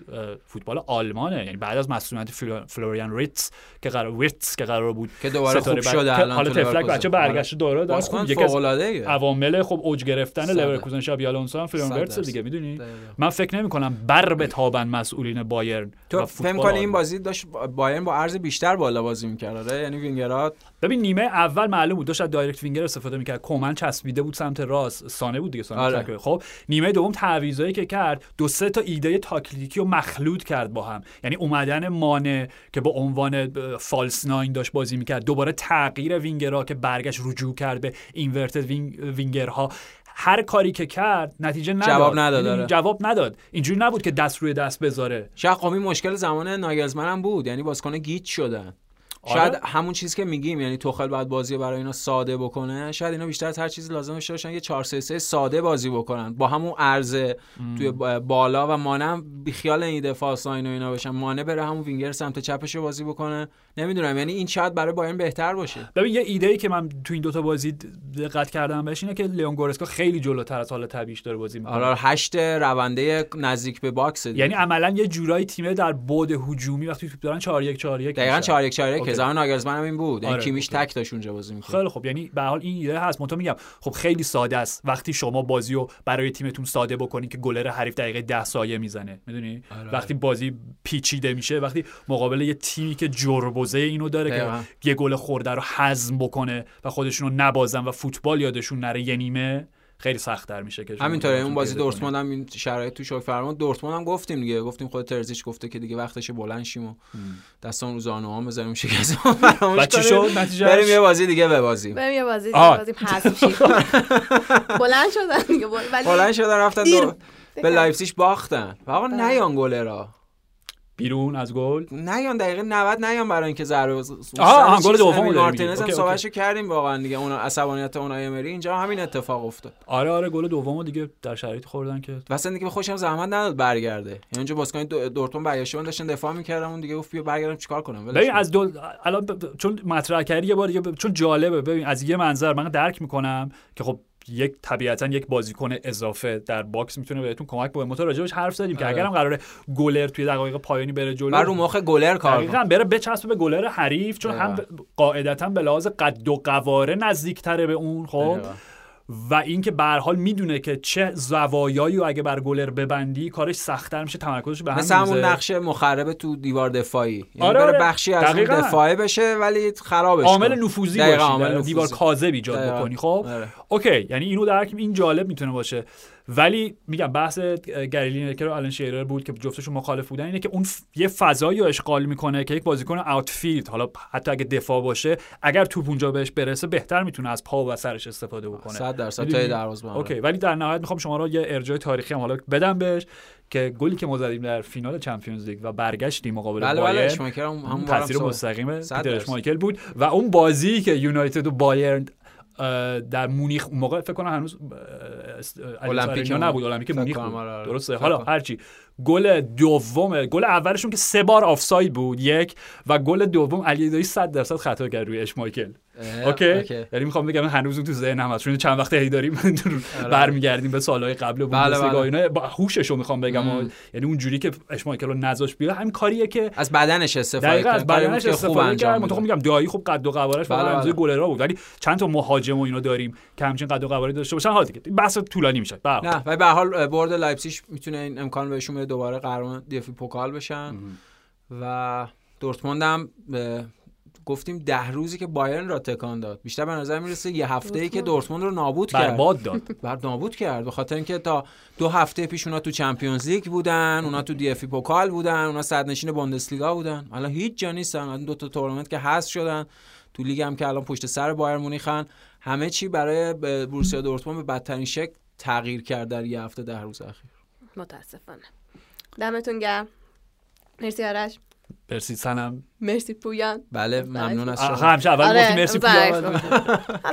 فوتبال آلمانه یعنی بعد از مسئولیت فلو- فلوریان ریتز که قرار ویتز که قرار بود که دوباره خوب که الان حالا تفلک. بچه برگشت دوره داره خوب یکی از فوق‌العاده‌ایه. عوامل خب اوج گرفتن لورکوزن شابی آلونسو هم ورتز درصد. دیگه می‌دونی. من فکر نمی کنم بر بتابن مسئولین بایرن تو فوتبال فکر کنی این. بازی داشت بایرن با عرض بیشتر بالا بازی می‌کرد آره یعنی وینگرات ببین نیمه اول معلوم بود داشت دایرکت وینگر استفاده می‌کرد. کومن چسبیده بود سمت راست. سانه بود دیگه سانه آره. خب نیمه دوم تعویضایی که کرد دو سه تا ایده تاکتیکی رو مخلوط کرد با هم. یعنی اومدن مانه که با عنوان false nine داشت بازی می‌کرد دوباره تغییر وینگرها که برگشت رجوع کرد به inverted wing winger ها. هر کاری که کرد نتیجه نداد. جواب نداد، می‌دونی؟ آره. جواب نداد. اینجوری نبود که دست روی دست بذاره. شاید مشکل زمان ناگلزمن هم بود. یعنی بازیکن گیج شدن. آره. شاید همون چیزی که میگیم یعنی توخل بعد بازی برای اینا ساده بکنه شاید اینا بیشتر از هر چیزی لازم داشته باشن یه 4 3 3 ساده بازی بکنن. با همون عرضه توی با- بالا و مانه هم بیخیال این false nine و اینا بشن. مانه بره همون وینگر سمت چپش رو بازی بکنه. نمی‌دونم یعنی این شاید برای بایرن بهتر باشه. ببین یه ایده ای که من تو این دوتا بازی دقت کردم بهش اینه که لئون گورتسکا خیلی جلوتر از حال طبیعیش داره بازی می‌کنه. آره هشت رونده نزدیک به box دیگه. یعنی عملا یه جورایی تیمه در بعد هجومی وقتی توپ دارن 4 1 4 1 دقیقاً 4 1 4 1 okay. زمان ناگلزمن هم این بود یعنی آره، کیمیش. تک داشت اونجا بازی می‌کرد خیلی خب یعنی به حال این ایده هست منتها میگم خب خیلی ساده است وقتی شما بازی رو برای تیمتون ساده بکنی که گلر حریف دقیقه 10 سایه می‌زنه می‌دونی آره. وقتی بازی پیچیده میشه وقتی مقابل یه تیمی که جربوزه اینو داره دقیقاً. که یه گل خورده رو هضم بکنه و خودشون رو نبازن و فوتبال یادشون نره یه نیمه خیلی سخت‌تر میشه که همینطوره اون بازی. دورتموند هم این شرایط توش فرمان دورتموند هم گفتیم دیگه گفتیم خود ترزیچ گفته که دیگه وقتشه بلند شیم و دستمون رو زانو هم بزنیم شکست و چی شد؟ نتیجه بریم یه بازی دیگه ببازیم. بریم یه بازی آه. دیگه بازی میشیم. بلند شدن دیگه بلند شدن رفتن. به لایپزیگ باختن. و آقا نیان گلرا بیرون از گل؟ نیان دقیقه 90 نیان برای اینکه ضربه آها، گل داری مارتینز. هم صحبتشو کردیم واقعا دیگه. اون عصبانیت اونای امری اینجا همین اتفاق افتاد. آره آره گل دومو دیگه در شرایط خوردن که واسه دیگه به خوشم زحمت نداد برگرده. یعنی اونجا بازیکن دو- دورتموند برگشتن داشتن دفاع می‌کردن اون دیگه گفت بیا برگردم چیکار کنم؟ ببین. از دو الان چون مطرح کردی یه بار دیگه چون جالبه. ببین از یه منظر من درک می‌کنم که خب یک طبیعتا یک بازیکن اضافه در box می‌تونه بهتون کمک بکنه متو راجبش حرف زدیم که آره. اگرم قراره گلر توی دقایق پایانی بره جلو و رو مخ گلر کار. دقیقاً بره بچسبه به گلر حریف چون هم قاعدتا به لحاظ قد و قواره نزدیکتره به اون خب. و اینکه به هر حال می‌دونه که چه زوایایی رو اگه بر گلر ببندی کارش سختتر میشه تمرکزش به هم مثل همون. نقش مخرب تو دیوار دفاعی یعنی آره، آره. بخشی از اون. دفاعه بشه ولی خرابش عامل. نفوذی باشی عامل. دیوار کاذب ایجاد. بکنی خب آره. اوکی یعنی اینو درک این جالب می‌تونه باشه ولی میگم بحث گری لینکر و آلن شیرر بود که جفتشون مخالف بودن اینه که اون ف- یه فضایی رو اشغال می‌کنه که یک بازیکن outfield حالا حتی اگه دفاع باشه اگر توپ اونجا بهش برسه بهتر می‌تونه از پا و سرش استفاده بکنه 100 درصد می‌دونی؟ تای دروازه اوکی ولی در نهایت می‌خوام شما رو یه ارجاع تاریخی هم حالا بدم بهش که گلی که ما زدیم در فینال Champions League و برگشتیم مقابل بله بله بایرن هم تاثیر مستقیم پیتر. اشمایکل بود و اون بازی که یونایتد و بایرن در مونیخ اون موقع فکر کنم هنوز المپیک نبود. المپیک مونیخ بود. آره، آره. درسته؟ حالا. هرچی گل دوم گل اولشون که سه بار آفساید بود یک و گل دوم علی دایی 100 درصد خطا کرد روی اشمایکل اوکی یعنی می‌خوام بگم هنوز تو ذهنم هست چون چند وقت هی داریم آره. برمیگردیم به سالهای قبل بله، بوندسلیگا بله. اینا با هوششو می‌خوام بگم و یعنی اون جوری که اشمایکل رو نذاش بیاره همین کاریه که از بدنش استفاده از کرد. بود بدنش که خوب استفاده کرد. منتها میگم دایی خوب قد و قوارش بله، واقعا بله. هم سایز گلرها بود ولی چند تا مهاجم و اینا داریم که همچین قد و قواری داشته باشن حالا دیگه بحث طولانی میشه حال. نه ولی به هر حال برد لایپزیگ می‌تونه این امکان بهشون بده دوباره قهرمان دی اف بی پوکال بشن. و دورتموند هم گفتیم ده روزی که بایرن را تکان داد. بیشتر به نظر می‌رسه یه هفته ای که دورتموند. رو نابود کرد. برباد داد. بر نابود کرد. به خاطر اینکه تا دو هفته پیش اونا تو Champions League بودن اونا تو دی اف بی پوکال بودن اونا صدرنشین بوندسلیگا بودن. الان هیچ جا نیستن الان دو تا تورنمنت که حذف شدن. تو لیگ هم که الان پشت سر بایرن مونیخن. همه چی برای بروسیا دورتموند به بدترین شکل تغییر کرد در یه هفته ده روز اخیر. متاسفانه. دمتون گرم. مرسی آرش. مرسی سنم. مرسی پویان. بله ممنون از شما. همیشه اول آره، مرسی امروز پویا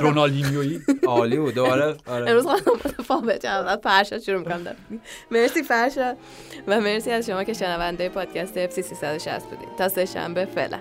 رونالدینیویی. عالی بود. دوباره آره. امروز خواستم متفاوت از فرشاد شروع می‌کنم. دارم مرسی فرشاد و مرسی از شما که شنونده پادکست اف سی 360 بودید. تا سه شنبه فعلا.